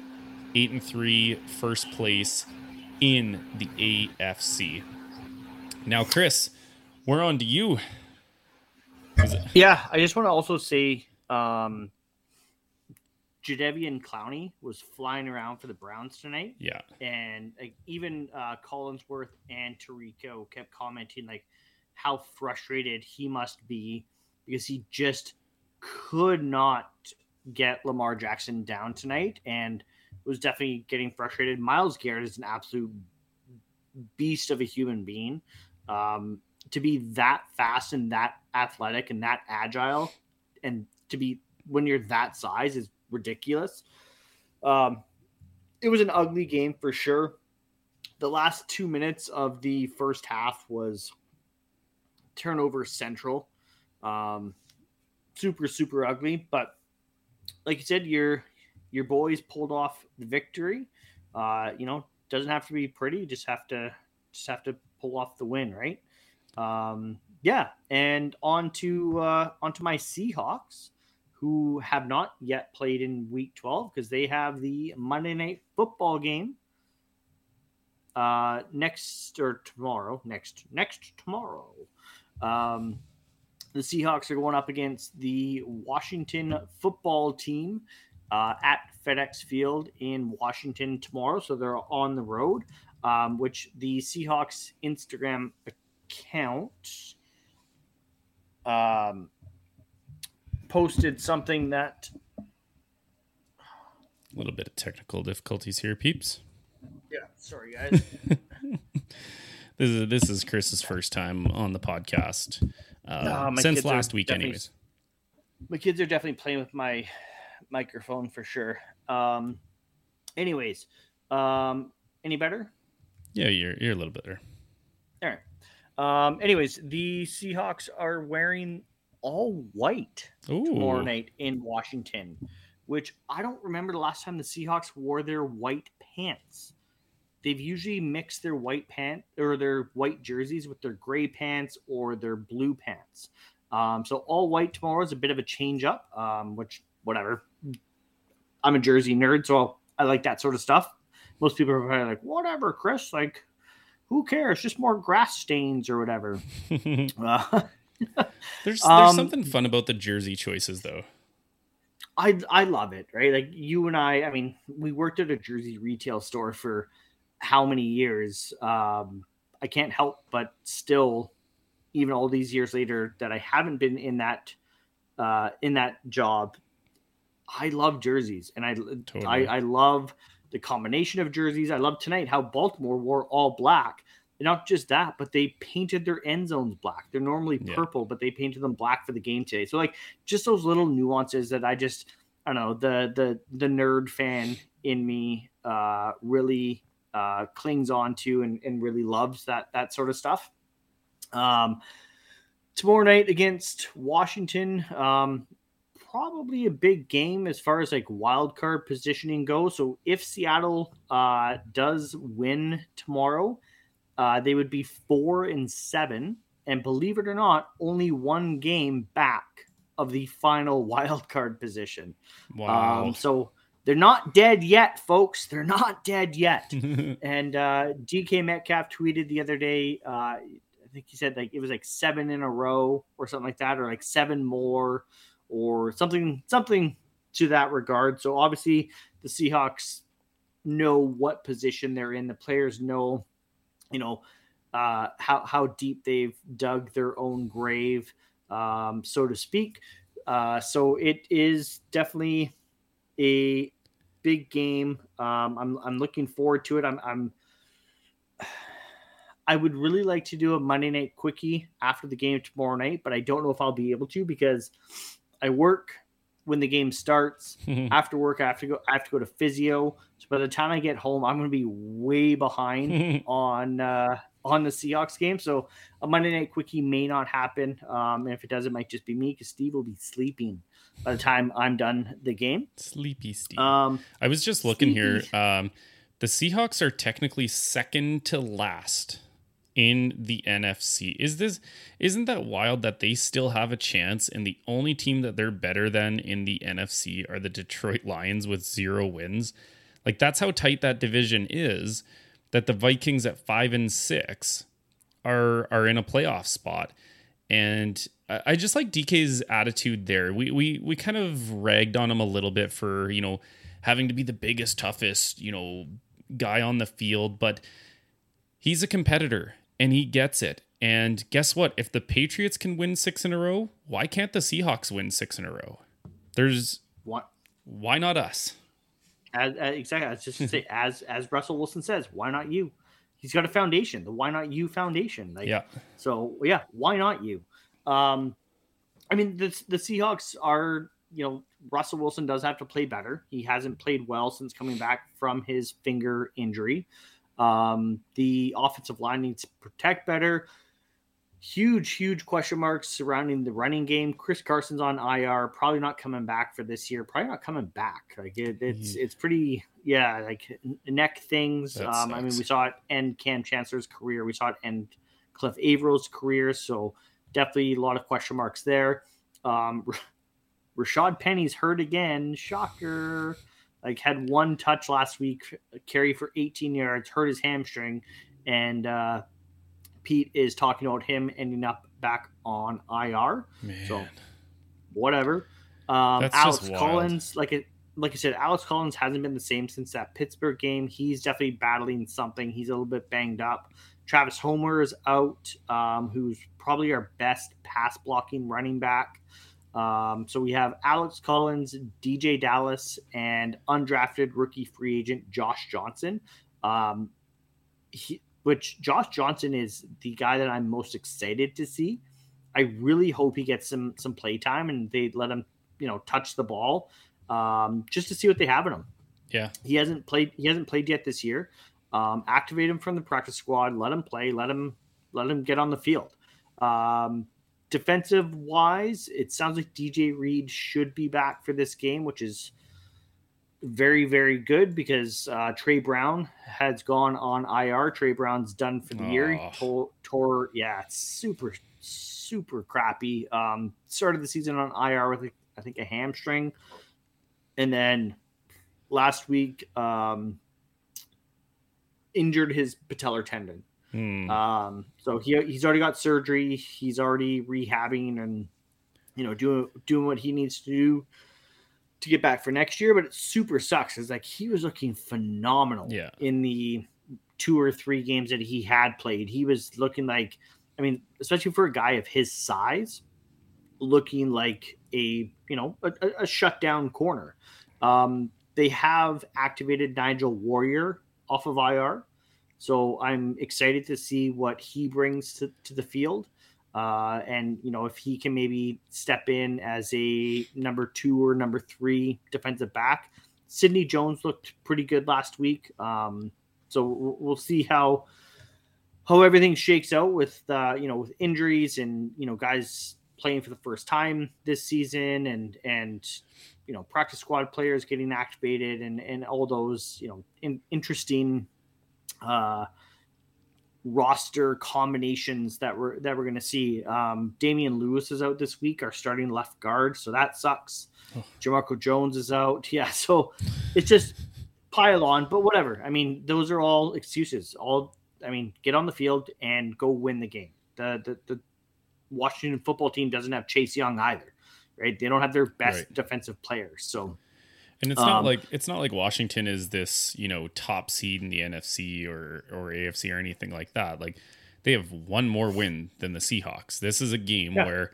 eight and three, first place in the AFC. Now, Chris, we're on to you. Yeah, I just want to also say um, Jadeveon Clowney was flying around for the Browns tonight. Yeah. And like even uh, Collinsworth and Tirico kept commenting like how frustrated he must be because he just could not get Lamar Jackson down tonight and was definitely getting frustrated. Myles Garrett is an absolute beast of a human being. Um, to be that fast and that athletic and that agile and to be when you're that size is ridiculous. Um, it was an ugly game for sure. The last two minutes of the first half was turnover central. Um, super, super ugly. But like you said, your your boys pulled off the victory. Uh, you know, doesn't have to be pretty. You Just have to just have to pull off the win, right? Um, yeah, and on to uh, on to my Seahawks who have not yet played in week 12 because they have the Monday night football game uh, next or tomorrow. Next, next tomorrow. Um, the Seahawks are going up against the Washington football team uh, at FedEx Field in Washington tomorrow. So they're on the road, um, which the Seahawks Instagram account. Um, posted something that a little bit of technical difficulties here, peeps. Yeah, sorry guys. this is this is Chris's first time on the podcast uh, no, since last week, anyways. My kids are definitely playing with my microphone for sure. Um, anyways, um, any better? Yeah, you're you're a little better. All right. Um, anyways, the Seahawks are wearing all white Ooh. tomorrow night in Washington, which I don't remember the last time the Seahawks wore their white pants. They've usually mixed their white pant or their white jerseys with their gray pants or their blue pants. Um, so all white tomorrow is a bit of a change up, um, which whatever. I'm a jersey nerd, so I like that sort of stuff. Most people are probably like, whatever, Chris. Like, who cares? Just more grass stains or whatever. uh, there's there's um, something fun about the jersey choices though. I I love it, right? Like you and I, I mean, we worked at a jersey retail store for how many years? Um, I can't help but still, even all these years later, that I haven't been in that uh, in that job. I love jerseys, and I totally. I, I love the combination of jerseys. I love tonight how Baltimore wore all black not just that, but they painted their end zones black. They're normally purple, yeah. but they painted them black for the game today. So like just those little nuances that I just I don't know the the the nerd fan in me uh, really uh, clings on to and, and really loves that that sort of stuff. Um, tomorrow night against Washington, um, probably a big game as far as like wild card positioning goes. So if Seattle uh, does win tomorrow uh, they would be four and seven, and believe it or not, only one game back of the final wild card position. Wow! Um, so they're not dead yet, folks. They're not dead yet. and uh, DK Metcalf tweeted the other day. Uh, I think he said like it was like seven in a row or something like that, or like seven more, or something something to that regard. So obviously the Seahawks know what position they're in. The players know you know, uh, how how deep they've dug their own grave, um, so to speak. Uh, so it is definitely a big game. Um, I'm I'm looking forward to it. I'm I'm I would really like to do a Monday night quickie after the game tomorrow night, but I don't know if I'll be able to because I work when the game starts. after work, I have to go. I have to go to physio. So by the time I get home, I'm going to be way behind on uh, on the Seahawks game. So a Monday night quickie may not happen. Um, and if it does, it might just be me because Steve will be sleeping by the time I'm done the game. Sleepy Steve. Um, I was just looking sleepy. here. Um, the Seahawks are technically second to last in the NFC. Is this isn't that wild that they still have a chance and the only team that they're better than in the NFC are the Detroit Lions with zero wins? Like that's how tight that division is that the Vikings at 5 and 6 are are in a playoff spot. And I I just like DK's attitude there. We we we kind of ragged on him a little bit for, you know, having to be the biggest, toughest, you know, guy on the field, but he's a competitor and he gets it. And guess what? If the Patriots can win 6 in a row, why can't the Seahawks win 6 in a row? There's what? why not us? As, as exactly, I was just to say, as as Russell Wilson says, why not you? He's got a foundation, the Why Not You Foundation. Like, Yeah. So yeah, why not you? Um, I mean, the the Seahawks are you know Russell Wilson does have to play better. He hasn't played well since coming back from his finger injury. Um, the offensive line needs to protect better. Huge, huge question marks surrounding the running game. Chris Carson's on IR, probably not coming back for this year. Probably not coming back. Like it, it's it's pretty, yeah, like neck things. Um, I mean, we saw it end Cam Chancellor's career. We saw it end Cliff Avril's career. So definitely a lot of question marks there. Um, Rashad Penny's hurt again. Shocker. Like had one touch last week, carry for 18 yards, hurt his hamstring, and uh, Pete is talking about him ending up back on IR. So whatever. Um, That's Alex. Collins, like it, like I said, Alex Collins hasn't been the same since that Pittsburgh game. He's definitely battling something. He's a little bit banged up. Travis Homer is out, um, who's probably our best pass blocking running back. Um, so we have Alex Collins, DeeJay Dallas, and undrafted rookie free agent Josh Johnson. Um, he, which Josh Johnson is the guy that I'm most excited to see. I really hope he gets some some play time and they let him, you know, touch the ball, um, just to see what they have in him. Yeah. He hasn't played. He hasn't played yet this year. Um, activate him from the practice squad. Let him play. Let him let him get on the field. Um, defensive wise, it sounds like DJ Reed should be back for this game, which is very very good because uh, Tre Brown has gone on IR. Tre Brown's done for the year. He Oh. tore, tore yeah, super super crappy. Um, started the season on IR with I think a hamstring, and then last week um, injured his patellar tendon. Hmm. Um, so he he's already got surgery. He's already rehabbing and you know doing doing what he needs to do to get back for next year. But it super sucks. It's like he was looking phenomenal Yeah. in the two or three games that he had played. He was looking like, I mean, especially for a guy of his size, looking like a you know a, a, a shutdown corner. Um, they have activated Nigel Warrior off of IR. So I'm excited to see what he brings to, to the field. Uh, and, you know, if he can maybe step in as a number two or number three defensive back. Sidney Jones looked pretty good last week. Um, so we'll see how how everything shakes out with uh, you know with injuries and you know guys playing for the first time this season and and you know practice squad players getting activated and and all those you know in, interesting uh roster combinations that we're that we're going to see. Um Damien Lewis is out this week our starting left guard so that sucks. Jamarco Jones is out. Yeah so it's just pile on but whatever. I mean those are all excuses. All I mean get on the field and go win the game. The the, the Washington football team doesn't have Chase Young either right? They don't have their best Right. defensive players so And it's not Um, like it's not like Washington is this, you know, top seed in the NFC or or AFC or anything like that. Like they have one more win than the Seahawks. This is a game Yeah. where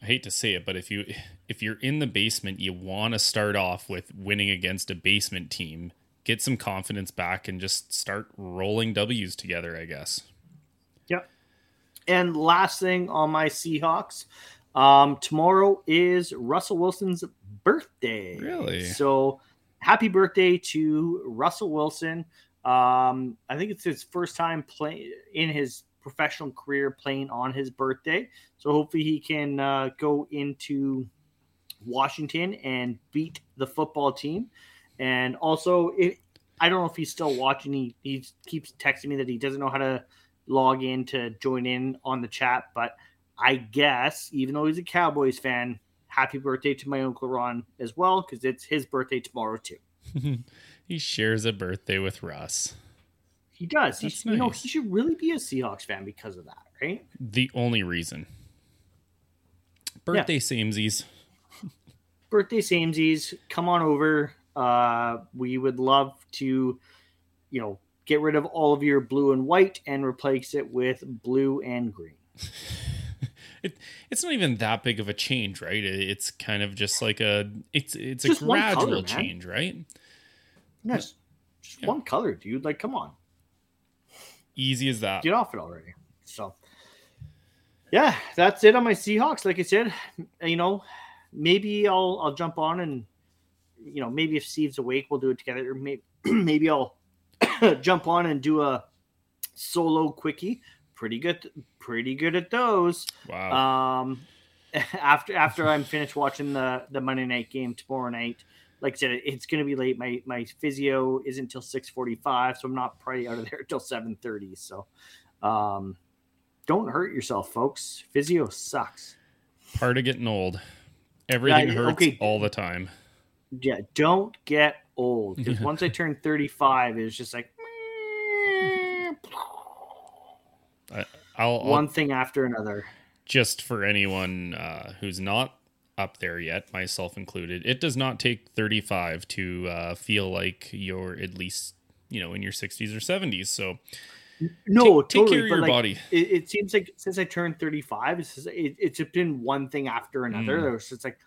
I hate to say it, but if you if you're in the basement, you want to start off with winning against a basement team get some confidence back and just start rolling W's together, I guess. Yep. And last thing on my Seahawks, um, tomorrow is Russell Wilson's birthday. Really? So happy birthday to Russell Wilson. Um, I think it's his first time playing in his professional career playing on his birthday. So hopefully he can uh, go into Washington and beat the football team. And also, it, I don't know if he's still watching. He, he keeps texting me that he doesn't know how to log in to join in on the chat. But I guess, even though he's a Cowboys fan, happy birthday to my Uncle Ron as well, because it's his birthday tomorrow, too. he shares a birthday with Russ. He does. He, You know, he should really be a Seahawks fan because of that, right? The only reason. Birthday samesies. birthday samesies, come on over. Uh, we would love to, you know, get rid of all of your blue and white and replace it with blue and green. It, it's not even that big of a change, right? It- It's kind of just like a it's it's Just a gradual color, change, right? Yes, just one color, dude. Like, come on, Easy as that. get off it already. So, yeah, that's it on my Seahawks. Like I said, you know, maybe I'll I'll jump on and you know maybe if Steve's awake, we'll do it together. Or maybe maybe I'll jump on and do a solo quickie. Pretty good, pretty good at those. Wow. Um, after after I'm finished watching the the Monday night game tomorrow night, like I said, it's gonna be late. My my physio isn't until six forty five, so I'm not probably out of there until seven thirty. So, um, don't hurt yourself, folks. Physio sucks. Part of getting old. Everything Yeah, hurts okay. all the time. Yeah, don't get old because once I turn thirty five, it's just like I, I'll, I'll one thing after another. just for anyone uh, who's not up there yet, myself included, it does not take 35 to uh, feel like you're at least, you know, in your 60s or 70s. So No, Take- take care of your like, body. It, it seems like since I turned 35, it's, just, it, it's been one thing after another. Mm. It's just like,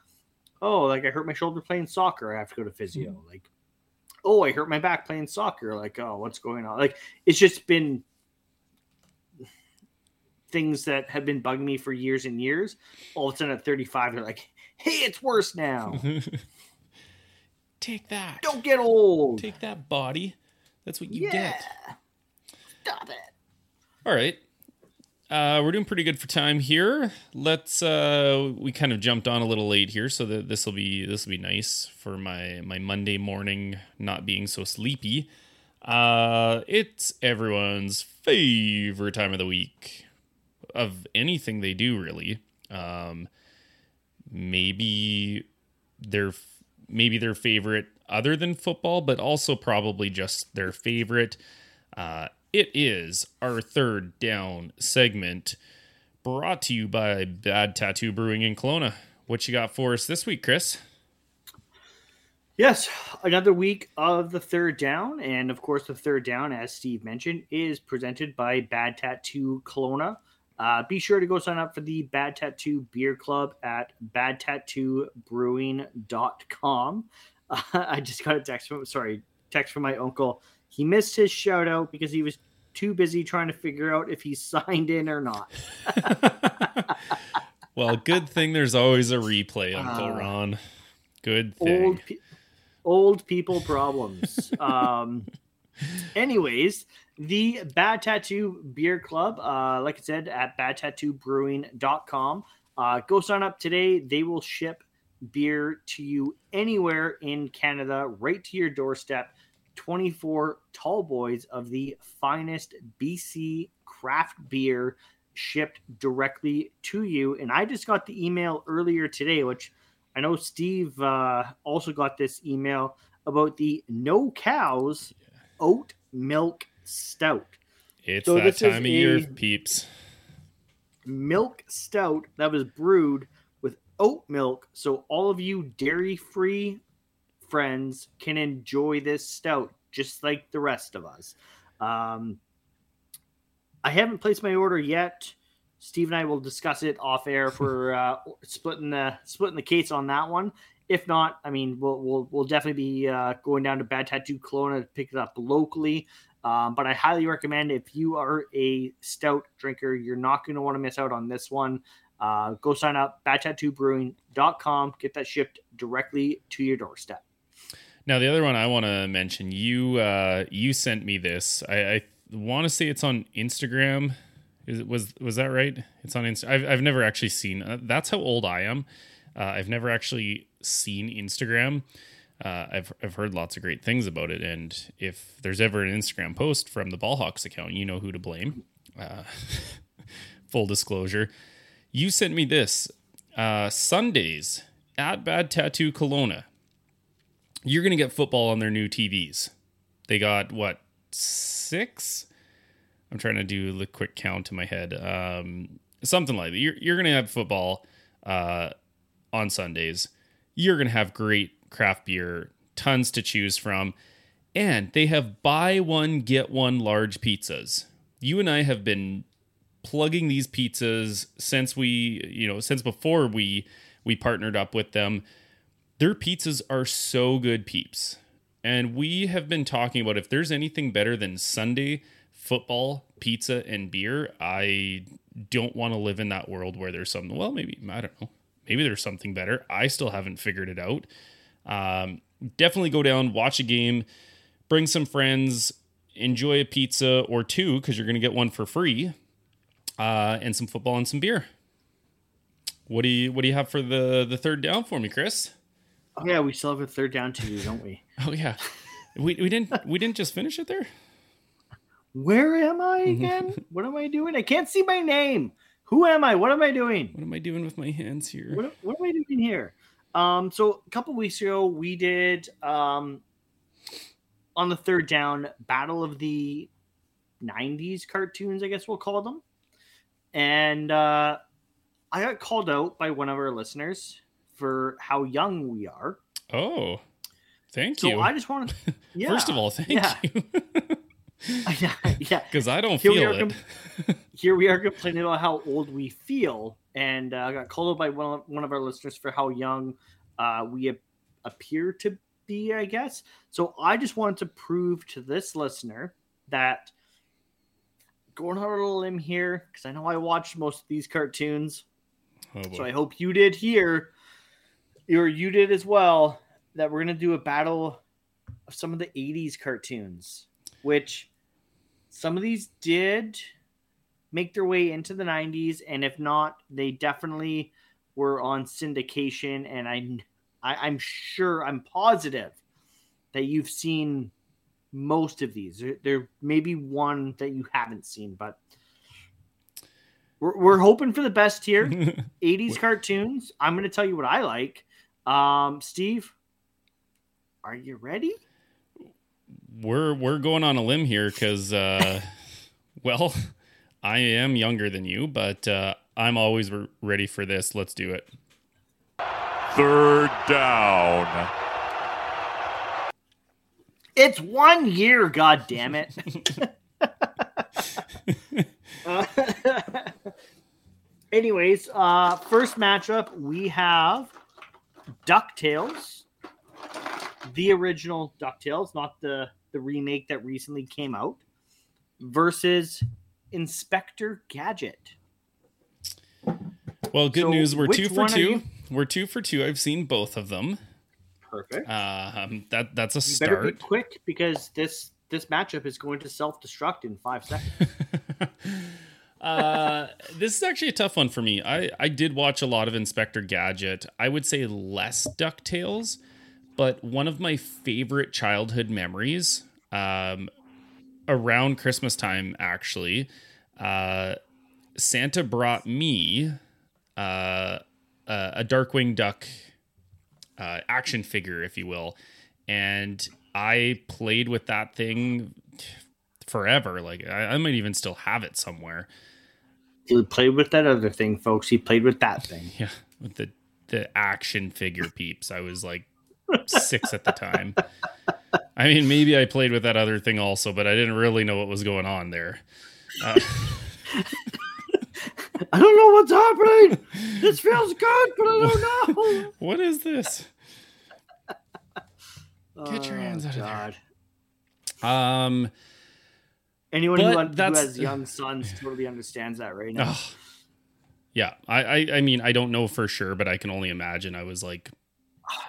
oh, like I hurt my shoulder playing soccer. I have to go to physio. Mm. Like, oh, I hurt my back playing soccer. Like, oh, what's going on? Like, it's just been things that have been bugging me for years and years. All of a sudden at 35, they're like, hey, it's worse now. take that. Don't get old. take that body. That's what you yeah. get. Stop it. All right. Uh, we're doing pretty good for time here. Let's. Uh, we kind of jumped on a little late here, so that this will be this will be nice for my my Monday morning not being so sleepy. Uh, it's everyone's favorite time of the week of anything they do, really. Um, maybe their maybe their favorite other than football, but also probably just their favorite. Uh, it is our third down segment brought to you by Bad Tattoo Brewing in Kelowna. What you got for us this week, Chris? Yes, another week of the third down. And of course, the third down, as Steve mentioned, is presented by Bad Tattoo Kelowna. Uh, be sure to go sign up for the Bad Tattoo Beer Club at badtattoobrewing.com. Uh, I just got a text from, sorry, text from my uncle. He missed his shout out because he was too busy trying to figure out if he signed in or not. Well, good thing there's always a replay, Uncle Uh, Ron. Good thing. old pe- old people problems. um, anyways, the Bad Tattoo Beer Club, uh, like I said, at badtattoobrewing.com. Uh, go sign up today. They will ship beer to you anywhere in Canada, right to your doorstep. 24 tall boys of the finest BC craft beer shipped directly to you. And I just got the email earlier today, which I know Steve uh, also got this email about the No Cows Oat Milk Stout. It's So that time of year, peeps. Milk stout that was brewed with oat milk. So all of you dairy free friends can enjoy this stout just like the rest of us. Um, I haven't placed my order yet. Steve and I will discuss it off air for uh, splitting the splitting the case on that one. if not, I mean, we'll we'll, we'll definitely be uh, going down to Bad Tattoo Kelowna to pick it up locally. Um, but I highly recommend if you are a stout drinker, you're not going to want to miss out on this one. Uh, go sign up, badtattoobrewing.com, get that shipped directly to your doorstep. Now, the other one I want to mention, you uh, you sent me this. I, I want to say it's on Instagram. Is it was was that right? It's on Insta. I've I've never actually seen. Uh, that's how old I am. Uh, I've never actually seen Instagram. Uh, I've I've heard lots of great things about it, and if there's ever an Instagram post from the Ballhawks account, you know who to blame. Uh, full disclosure, you sent me this uh, Sundays at Bad Tattoo Kelowna. You're gonna get football on their new TVs. They got what six? I'm trying to do the quick count in my head. Um, something like that. You're you're gonna have football uh, on Sundays. You're gonna have great craft beer, tons to choose from. And they have buy one, get one large pizzas. You and I have been plugging these pizzas since we, you know, since before we we partnered up with them. Their pizzas are so good, peeps. And we have been talking about if there's anything better than Sunday football, pizza, and beer, I don't want to live in that world where there's something, well, maybe, I don't know, maybe there's something better. I still haven't figured it out. Um, definitely go down, watch a game, bring some friends, enjoy a pizza or two because you're going to get one for free, uh, and some football and some beer. What do you What do you have for the the third down for me, Chris? Oh yeah, we still have a third down to do, don't we? Oh yeah, we we didn't we didn't just finish it there. Where am I again? what am I doing? I can't see my name. Who am I? What am I doing? What am I doing with my hands here? What, what am I doing here? Um, so a couple weeks ago, we did um, on the third down battle of the '90s cartoons, I guess we'll call them, and uh, I got called out by one of our listeners for how young we are. Oh, thank So you. I just wanted, yeah, First of all, thank yeah. you. yeah. Because I don't Here feel it. com- here we are complaining about how old we feel, and uh, I got called out by one of, one of our listeners for how young uh, we ap- appear to be, I guess. So I just wanted to prove to this listener that going on a little limb here, because I know I watched most of these cartoons, Oh, so I hope you did here, or you did as well, that we're gonna do a battle of some of the '80s cartoons, which some of these did make their way into the 90s and if not they definitely were on syndication and I, I i'm sure i'm positive that you've seen most of these. There, there may be one that you haven't seen but we're, we're hoping for the best here. 80s cartoons i'm going to tell you what i like. Um steve are you ready we're we're going on a limb here because, uh, well, I am younger than you, but uh, I'm always re- ready for this. Let's do it. Third down. It's one year, god damn it. Uh, anyways, uh first matchup we have DuckTales. The original DuckTales, not the the remake that recently came out, versus Inspector Gadget. Well, good So news. We're two for two. you- We're two for two. I've seen both of them. Perfect. Um, that that's a You better be start. quick because this this matchup is going to self-destruct in five seconds. uh, this is actually a tough one for me. I, I did watch a lot of Inspector Gadget. I would say less DuckTales, but one of my favorite childhood memories um, around Christmas time, actually, uh, Santa brought me uh, a Darkwing Duck uh, action figure, if you will. And I played with that thing forever. Like, I, I might even still have it somewhere. he played with that other thing, folks. He played with that thing. Yeah, with the the action figure peeps. I was like six at the time. I mean, maybe I played with that other thing also, but I didn't really know what was going on there. Uh, I don't know what's happening. This feels good, but I don't know. what is this? Get your hands out of God. there. Um, Anyone who, who has young sons totally understands that right now. ugh. yeah. I, I, I mean, I don't know for sure, but I can only imagine. I was like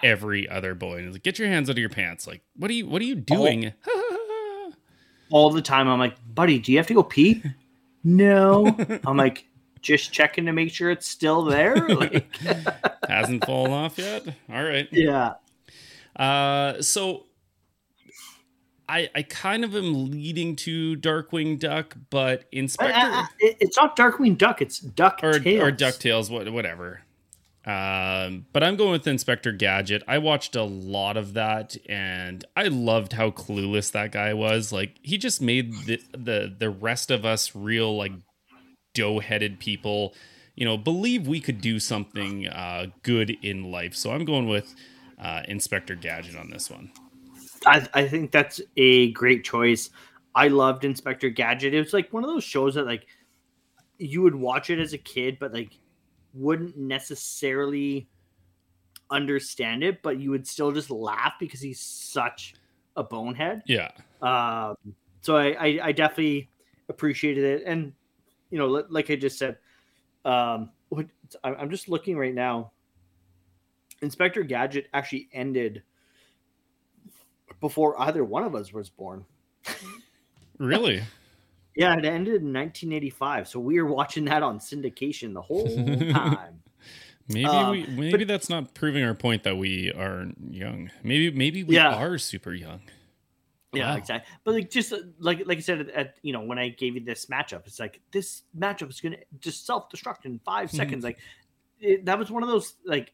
every other boy, and like, get your hands out of your pants. Like, what are you, what are you doing? All the time, I'm like, buddy, do you have to go pee? No. I'm like, just checking to make sure it's still there. Like, Hasn't fallen off yet. All right. yeah. Uh, so I I kind of am leading to Darkwing Duck, but Inspector I- it- it's not Darkwing Duck. It's Duck or Tales. or Ducktales, what whatever. Um, but I'm going with Inspector Gadget. I watched a lot of that, and I loved how clueless that guy was. Like he just made the the the rest of us real like dough headed people, you know, believe we could do something uh, good in life. So I'm going with uh, Inspector Gadget on this one. I, I think that's a great choice. I loved Inspector Gadget. It was like one of those shows that like you would watch it as a kid, but like wouldn't necessarily understand it, but you would still just laugh because he's such a bonehead. Yeah. Um, so I, I, I definitely appreciated it, and you know, like I just said, um, I'm just looking right now. Inspector Gadget actually ended before either one of us was born. Really? Yeah, it ended in 1985, so we were watching that on syndication the whole time. Maybe Um, we maybe that's not proving our point that we are young. Maybe maybe we Yeah. are super young. Yeah, Wow. exactly. But like just uh, like like I said at, you know when I gave you this matchup, it's like this matchup is gonna just self destruct in five Mm-hmm. seconds. Like it, that was one of those like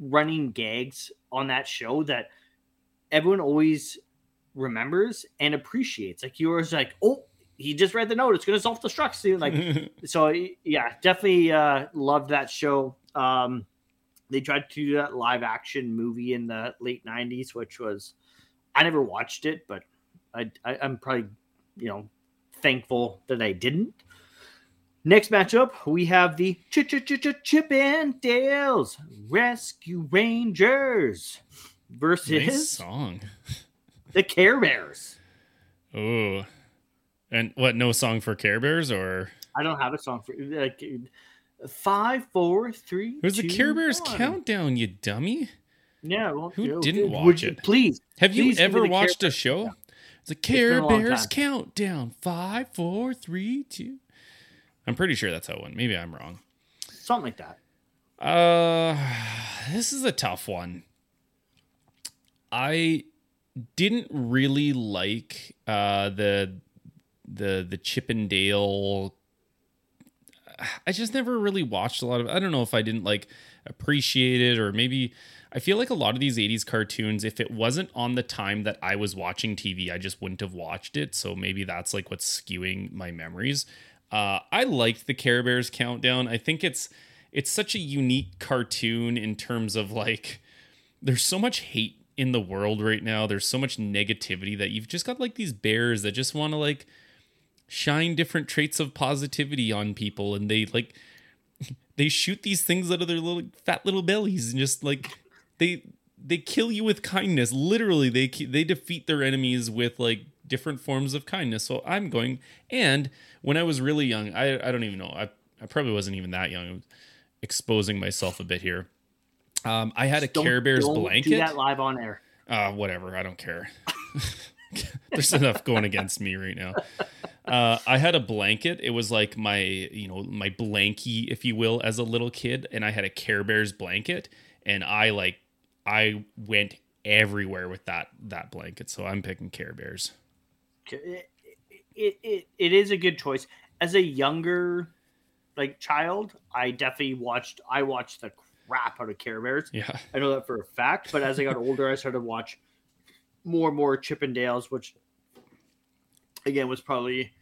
running gags on that show that everyone always remembers and appreciates. Like you were like, oh, he just read the note; it's gonna self destruct soon. Like so, yeah, definitely uh, loved that show. Um, they tried to do that live action movie in the late '90s, which was I never watched it, but I, I I'm probably you know thankful that I didn't. Next matchup, we have the Ch Ch Ch Ch Chip and Dale's Rescue Rangers nice versus song. the Care Bears. Oh. And what no song for Care Bears or I don't have a song for like five, four, three. Who's the two, Care Bears one. countdown, you dummy? Yeah, well, Who you didn't would watch you it? Please, Have you please me ever watched a show? countdown. Been Care Bears countdown. Five, four, three, two. I'm pretty sure that's how it went. Maybe I'm wrong. something like that. Uh, this is a tough one. I didn't really like uh the the the Chippendale. I just never really watched a lot of. I don't know if I didn't like appreciate it or maybe I feel like a lot of these 80s cartoons if it wasn't on the time that I was watching TV I just wouldn't have watched it so maybe that's like what's skewing my memories. Uh I liked the Care Bears countdown. I think it's it's such a unique cartoon in terms of like there's so much hate in the world right now. There's so much negativity that you've just got like these bears that just want to like shine different traits of positivity on people and they like they shoot these things out of their little fat little bellies and just like they they kill you with kindness literally they they defeat their enemies with like different forms of kindness so i'm going and when i was really young i i don't even know i i probably wasn't even that young exposing myself a bit here um i had a Don't- care bears don't blanket Do that live on air. uh, whatever. I don't care. There's enough going against me right now. Uh, I had a blanket. It was like my, you know, my blankie, if you will, as a little kid, and I had a Care Bears blanket, and I like, I went everywhere with that that blanket. So I'm picking Care Bears. it, it, it, it is a good choice as a younger like child i definitely watched i watched the crap out of care bears Yeah. i know that for a fact but as i got older i started to watch more and more chippendales which again was probably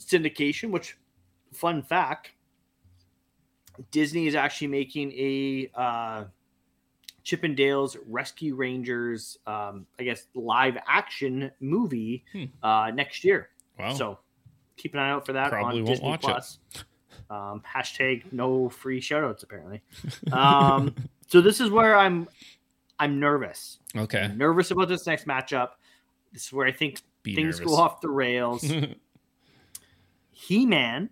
syndication which fun fact disney is actually making a uh chippendales rescue rangers um i guess live action movie Hmm. uh next year Wow. so keep an eye out for that Probably on won't Disney watch it. Plus. Um, hashtag no free shoutouts apparently. Um, so this is where I'm I'm nervous. Okay. I'm nervous about this next matchup. This is where I think Be things nervous. go off the rails. He Man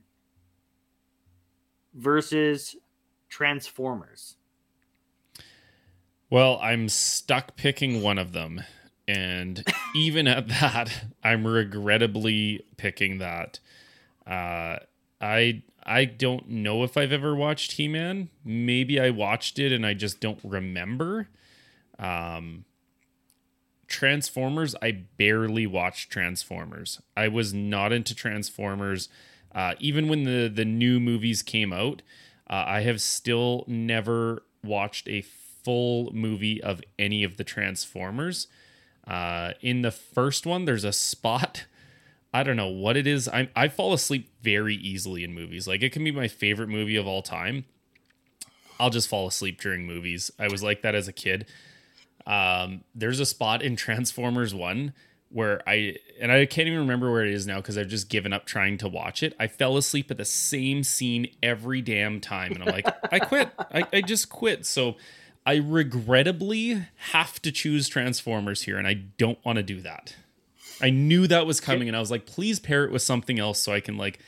versus Transformers. Well, I'm stuck picking one of them. And even at that, I'm regrettably picking that. Uh, I I don't know if I've ever watched He-Man. Maybe I watched it and I just don't remember. Um, Transformers, I barely watched Transformers. I was not into Transformers. Uh, even when the the new movies came out, uh, I have still never watched a full movie of any of the Transformers. Uh, in the first one, there's a spot. I don't know what it is. I I fall asleep very easily in movies. Like it can be my favorite movie of all time. I'll just fall asleep during movies. I was like that as a kid. Um, there's a spot in Transformers One where I and I can't even remember where it is now because I've just given up trying to watch it. I fell asleep at the same scene every damn time, and I'm like, I quit. I, I just quit. So I regrettably have to choose Transformers here, and I don't want to do that. I knew that was coming, and I was like, please pair it with something else so I can like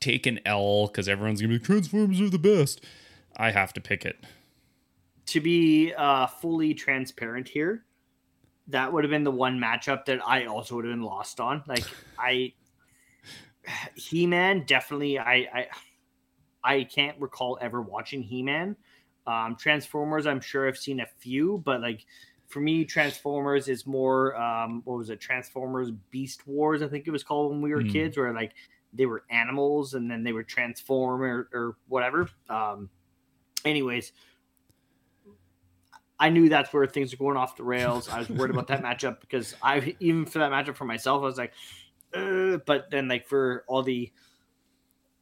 take an L because everyone's gonna be like, Transformers are the best. I have to pick it. To be uh, fully transparent here, that would have been the one matchup that I also would have been lost on. Like I, He Man definitely. I, I I can't recall ever watching He Man. Um, Transformers, I'm sure I've seen a few, but like for me, Transformers is more. Um, what was it? Transformers Beast Wars, I think it was called when we were Hmm. kids, where like they were animals and then they would transform or, or whatever. Um, anyways, I knew that's where things were going off the rails. I was worried about that matchup because I even for that matchup for myself, I was like, but then like for all the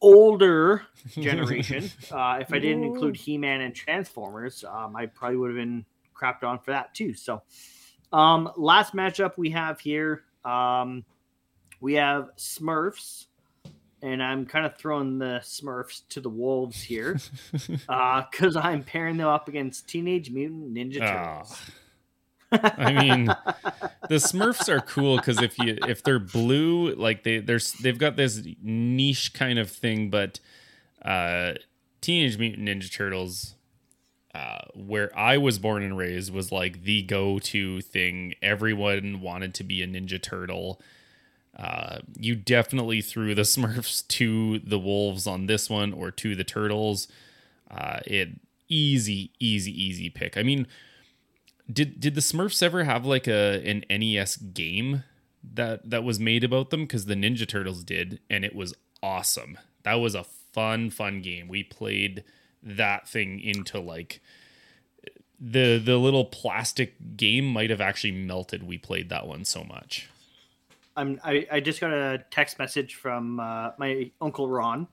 older generation, uh, if I didn't include He Man and Transformers, um, I probably would have been crapped on for that too. So, um, last matchup we have here, um, we have Smurfs. And I'm kind of throwing the Smurfs to the wolves here because I'm pairing them up against Teenage Mutant Ninja Ah. Turtles. I mean, the Smurfs are cool because if you if they're blue, like they there's they've got this niche kind of thing, but uh, Teenage Mutant Ninja Turtles, uh, where I was born and raised, was like the go to thing. Everyone wanted to be a Ninja Turtle. Uh, you definitely threw the Smurfs to the wolves on this one or to the turtles. Uh, it easy, easy, easy pick. I mean, did did the Smurfs ever have like a an NES game that that was made about them? Because the Ninja Turtles did, and it was awesome. That was a fun, fun game. We played that thing into like the the little plastic game might have actually melted. We played that one so much. I'm, I, I just got a text message from uh, my uncle Ron.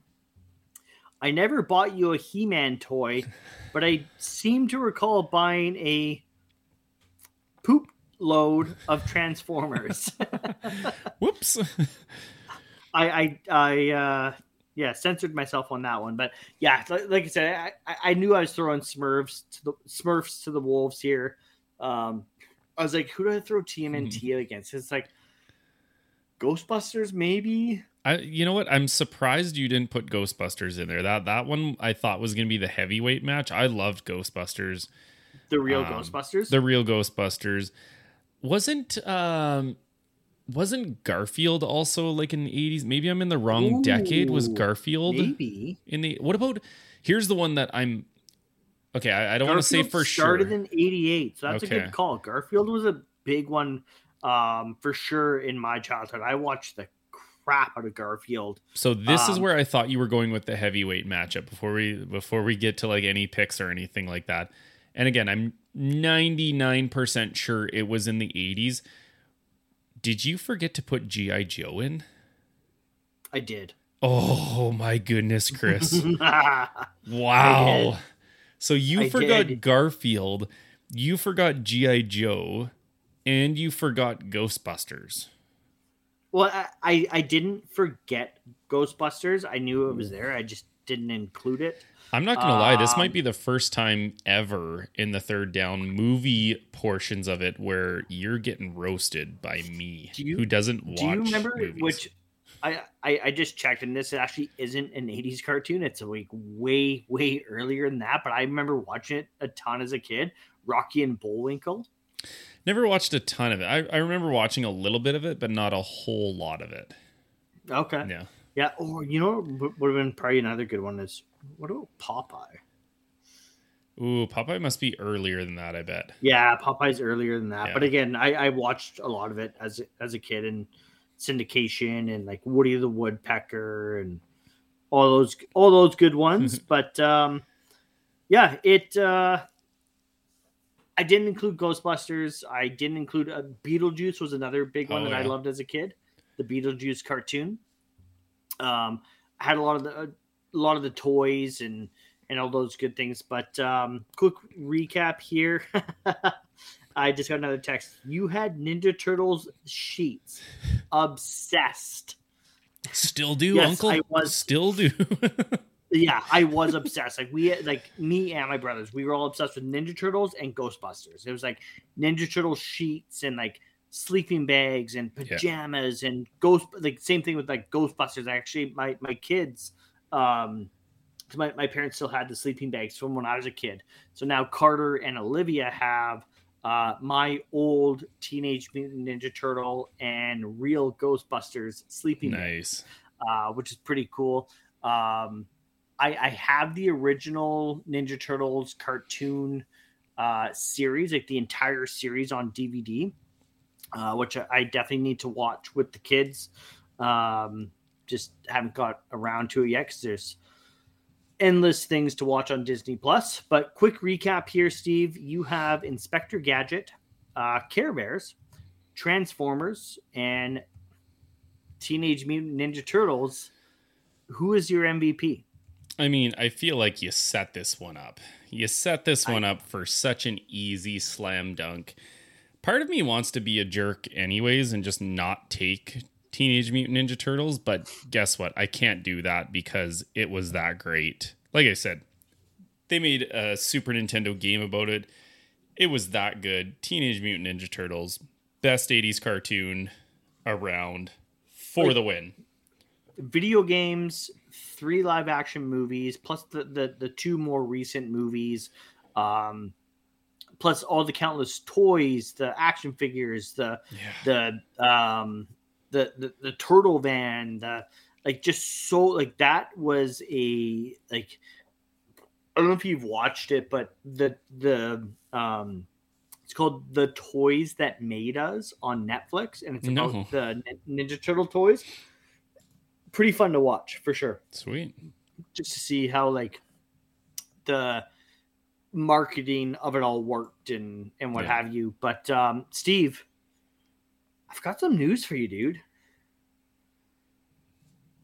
I never bought you a He-Man toy, but I seem to recall buying a poop load of Transformers. Whoops. I I I uh yeah, censored myself on that one, but yeah, like, like I said, I, I- knew I was throwing Smurfs to the Smurfs to the wolves here. Um, I was like, who do I throw TMNT against? It's like Ghostbusters, maybe. I you know what? I'm surprised you didn't put Ghostbusters in there. That that one I thought was going to be the heavyweight match. I loved Ghostbusters. The real Um, Ghostbusters. The real Ghostbusters. Wasn't um wasn't Garfield also like in the 80s? Maybe I'm in the wrong decade. Was Garfield maybe. in the What about Here's the one that I'm Okay, I, I don't want to say for started sure. in '88, so that's a good call. Garfield was a big one um, for sure in my childhood. I watched the crap out of Garfield. So this is Um, where I thought you were going with the heavyweight matchup before we before we get to like any picks or anything like that. And again, I'm 99% sure it was in the 80s. Did you forget to put GI Joe in? I did. Oh my goodness, Chris. Wow. So you I forgot did. Garfield, you forgot GI Joe, and you forgot Ghostbusters. Well, I, I I didn't forget Ghostbusters. I knew it was there. I just didn't include it. I'm not gonna lie, this Um, might be the first time ever in the third down movie portions of it where you're getting roasted by me, Do you- who doesn't watch. Do you remember movies. which? I, I I just checked, and this actually isn't an '80s cartoon. It's like way way earlier than that. But I remember watching it a ton as a kid. Rocky and Bullwinkle. Never watched a ton of it. I, I remember watching a little bit of it, but not a whole lot of it. Okay. Yeah. Yeah. Or you know what would have been probably another good one is what about Popeye? Ooh, Popeye must be earlier than that. I bet. Yeah, Popeye's earlier than that. But again, I, I watched a lot of it as as a kid and syndication and like Woody the Woodpecker and all those all those good ones. but um yeah, it uh I didn't include Ghostbusters. I didn't include uh, Beetlejuice was another big one Oh, that I loved as a kid. The Beetlejuice cartoon. Um, I had a lot of the a lot of the toys and and all those good things. But um, quick recap here. I just got another text. You had Ninja Turtles sheets. Obsessed. Still do, Yes, Uncle. I was- Still do. Yeah, I was obsessed. Like we like me and my brothers, we were all obsessed with Ninja Turtles and Ghostbusters. It was like Ninja Turtle sheets and like sleeping bags and pajamas and ghost like same thing with like Ghostbusters. Actually, my my kids um my, my parents still had the sleeping bags from when I was a kid. So now Carter and Olivia have uh, my old Teenage Mutant Ninja Turtle and real Ghostbusters sleeping bags nice. uh, which is pretty cool. Um, I, I have the original Ninja Turtles cartoon uh, series, like the entire series on DVD, uh, which I, I definitely need to watch with the kids. Um, just haven't got around to it yet because there's endless things to watch on Disney Plus. But quick recap here, Steve: you have Inspector Gadget, uh, Care Bears, Transformers, and Teenage Mutant Ninja Turtles. Who is your MVP? I mean, I feel like you set this one up. You set this one up for such an easy slam dunk. Part of me wants to be a jerk anyways and just not take Teenage Mutant Ninja Turtles, but guess what? I can't do that because it was that great. Like I said, they made a Super Nintendo game about it. It was that good. Teenage Mutant Ninja Turtles, best 80s cartoon around for Wait. the win. Video games, three live action movies, plus the the, the two more recent movies, um, plus all the countless toys, the action figures, the the um the, the the turtle van, the like just so like that was a like I don't know if you've watched it, but the the um it's called The Toys That Made Us on Netflix, and it's about No. the Ninja Turtle toys. Pretty fun to watch for sure. Sweet. Just to see how like the marketing of it all worked and and what Yeah. have you. But um Steve, I've got some news for you, dude.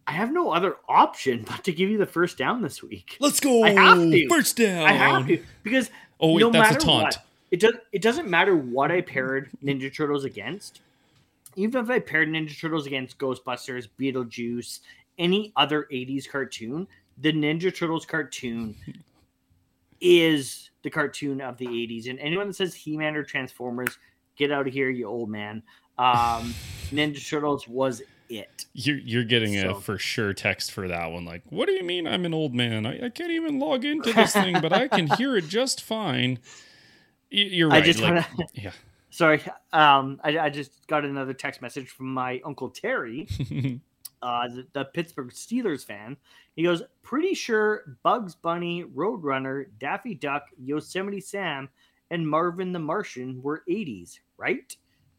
I have no other option but to give you the first down this week. Let's go. I have to. First down. I have to because Oh, wait, no that's a matter taunt. what, it does. It doesn't matter what I paired Ninja Turtles against. Even if I paired Ninja Turtles against Ghostbusters, Beetlejuice, any other '80s cartoon, the Ninja Turtles cartoon is the cartoon of the '80s. And anyone that says He-Man or Transformers, get out of here, you old man. Um, Ninja Turtles was it. You're you're getting a for sure text for that one. Like, what do you mean I'm an old man? I, I can't even log into this thing, but I can hear it just fine. You're I right. just like, wanna- yeah. Sorry, um, I, I just got another text message from my uncle Terry, uh, the, the Pittsburgh Steelers fan. He goes, "Pretty sure Bugs Bunny, Roadrunner, Daffy Duck, Yosemite Sam, and Marvin the Martian were '80s, right?"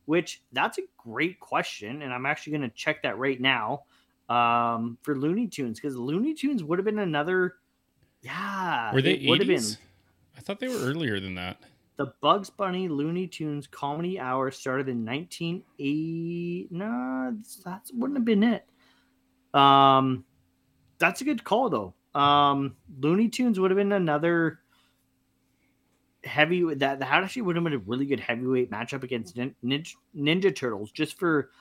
Which that's a great question, and I'm actually going to check that right now um, for Looney Tunes because Looney Tunes would have been another. Yeah, Were they would have been 80s? I thought they were earlier than that. The Bugs Bunny Looney Tunes Comedy Hour started in 1980. No, that wouldn't have been it. Um, that's a good call though. Um, Looney Tunes would have been another heavy that that actually would have been a really good heavyweight matchup against Ninja, Ninja Turtles just for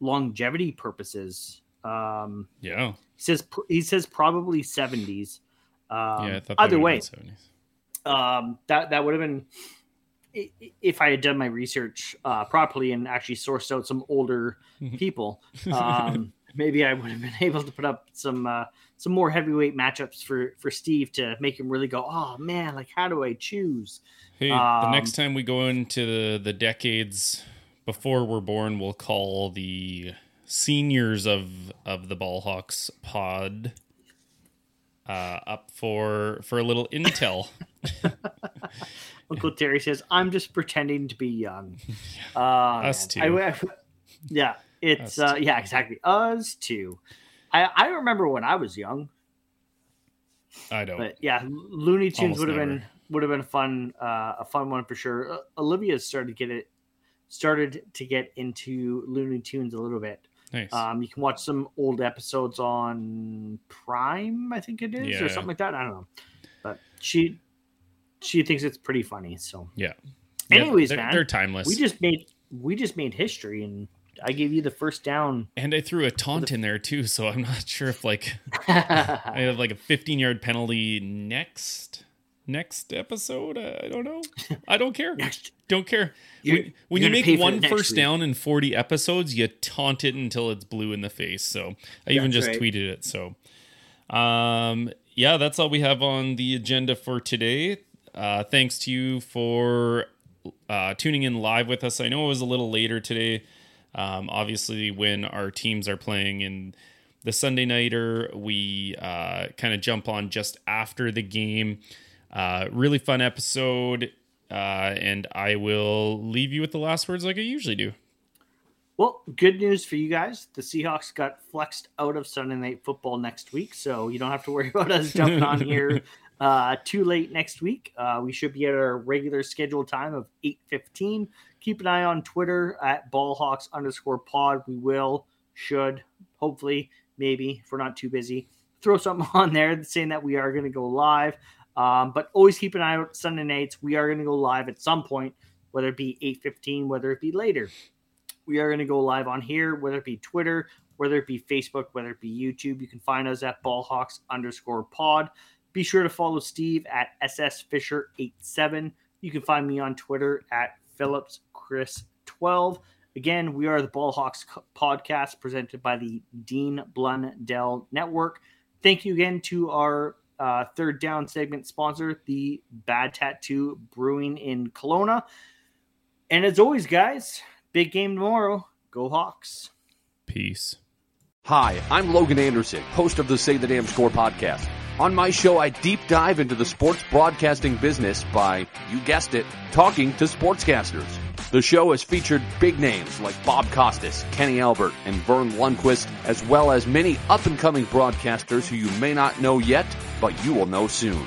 longevity purposes. Um, Yeah. he says he says probably seventies. Um, yeah. I thought either way, 70s. um, that that would have been if I had done my research uh, properly and actually sourced out some older people. Um, maybe I would have been able to put up some uh, some more heavyweight matchups for for Steve to make him really go, oh man, like how do I choose? Hey, the Um, next time we go into the, the decades before we're born, we'll call the seniors of of the Ballhawks pod uh, up for for a little intel. Uncle Terry says, "I'm just pretending to be young." Uh, Us too. I- I- yeah, it's uh, yeah, exactly. Us too. I I remember when I was young, I don't. but yeah, Looney Tunes Almost would have never. been would have been a fun, uh, a fun one for sure. Uh, Olivia started to get it started to get into Looney Tunes a little bit. Nice. Um, you can watch some old episodes on Prime, I think it is, Yeah. or something like that. I don't know, but she she thinks it's pretty funny. So yeah. Yeah, Anyways, they're, man, they're timeless. we just made we just made history, and I gave you the first down. and I threw a taunt in there too, so I'm not sure if like I have like a 15 yard penalty next next episode. Uh, I don't know. I don't care. Next. Don't care. You're- when when you make one first week. down in 40 episodes, you taunt it until it's blue in the face. So I even just right. tweeted it. So um yeah, that's all we have on the agenda for today. Uh thanks to you for uh tuning in live with us. I know it was a little later today. Um obviously when our teams are playing in the Sunday nighter, we uh kind of jump on just after the game. Uh really fun episode. Uh, and I will leave you with the last words like I usually do. Well, good news for you guys. The Seahawks got flexed out of Sunday Night Football next week, so you don't have to worry about us jumping on here uh, too late next week. Uh, we should be at our regular scheduled time of eight fifteen. Keep an eye on Twitter at ballhawks underscore pod. We will, should, hopefully, maybe if we're not too busy, throw something on there saying that we are going to go live. Um, but always keep an eye out Sunday nights. We are going to go live at some point, whether it be eight fifteen, whether it be later we are going to go live on here, whether it be Twitter, whether it be Facebook, whether it be YouTube. You can find us at ballhawks underscore pod. Be sure to follow Steve at ssfisher87. You can find me on Twitter at phillipschris12. Again, we are the Ballhawks podcast presented by the Dean Blundell Network. Thank you again to our uh, third down segment sponsor, the Bad Tattoo Brewing in Kelowna. And as always, guys, big game tomorrow. Go Hawks. Peace. Hi, I'm Logan Anderson, host of the Say the Damn Score podcast. On my show, I deep dive into the sports broadcasting business by, you guessed it, talking to sportscasters. The show has featured big names like Bob Costas, Kenny Albert, and Verne Lundquist, as well as many up and coming broadcasters who you may not know yet, but you will know soon.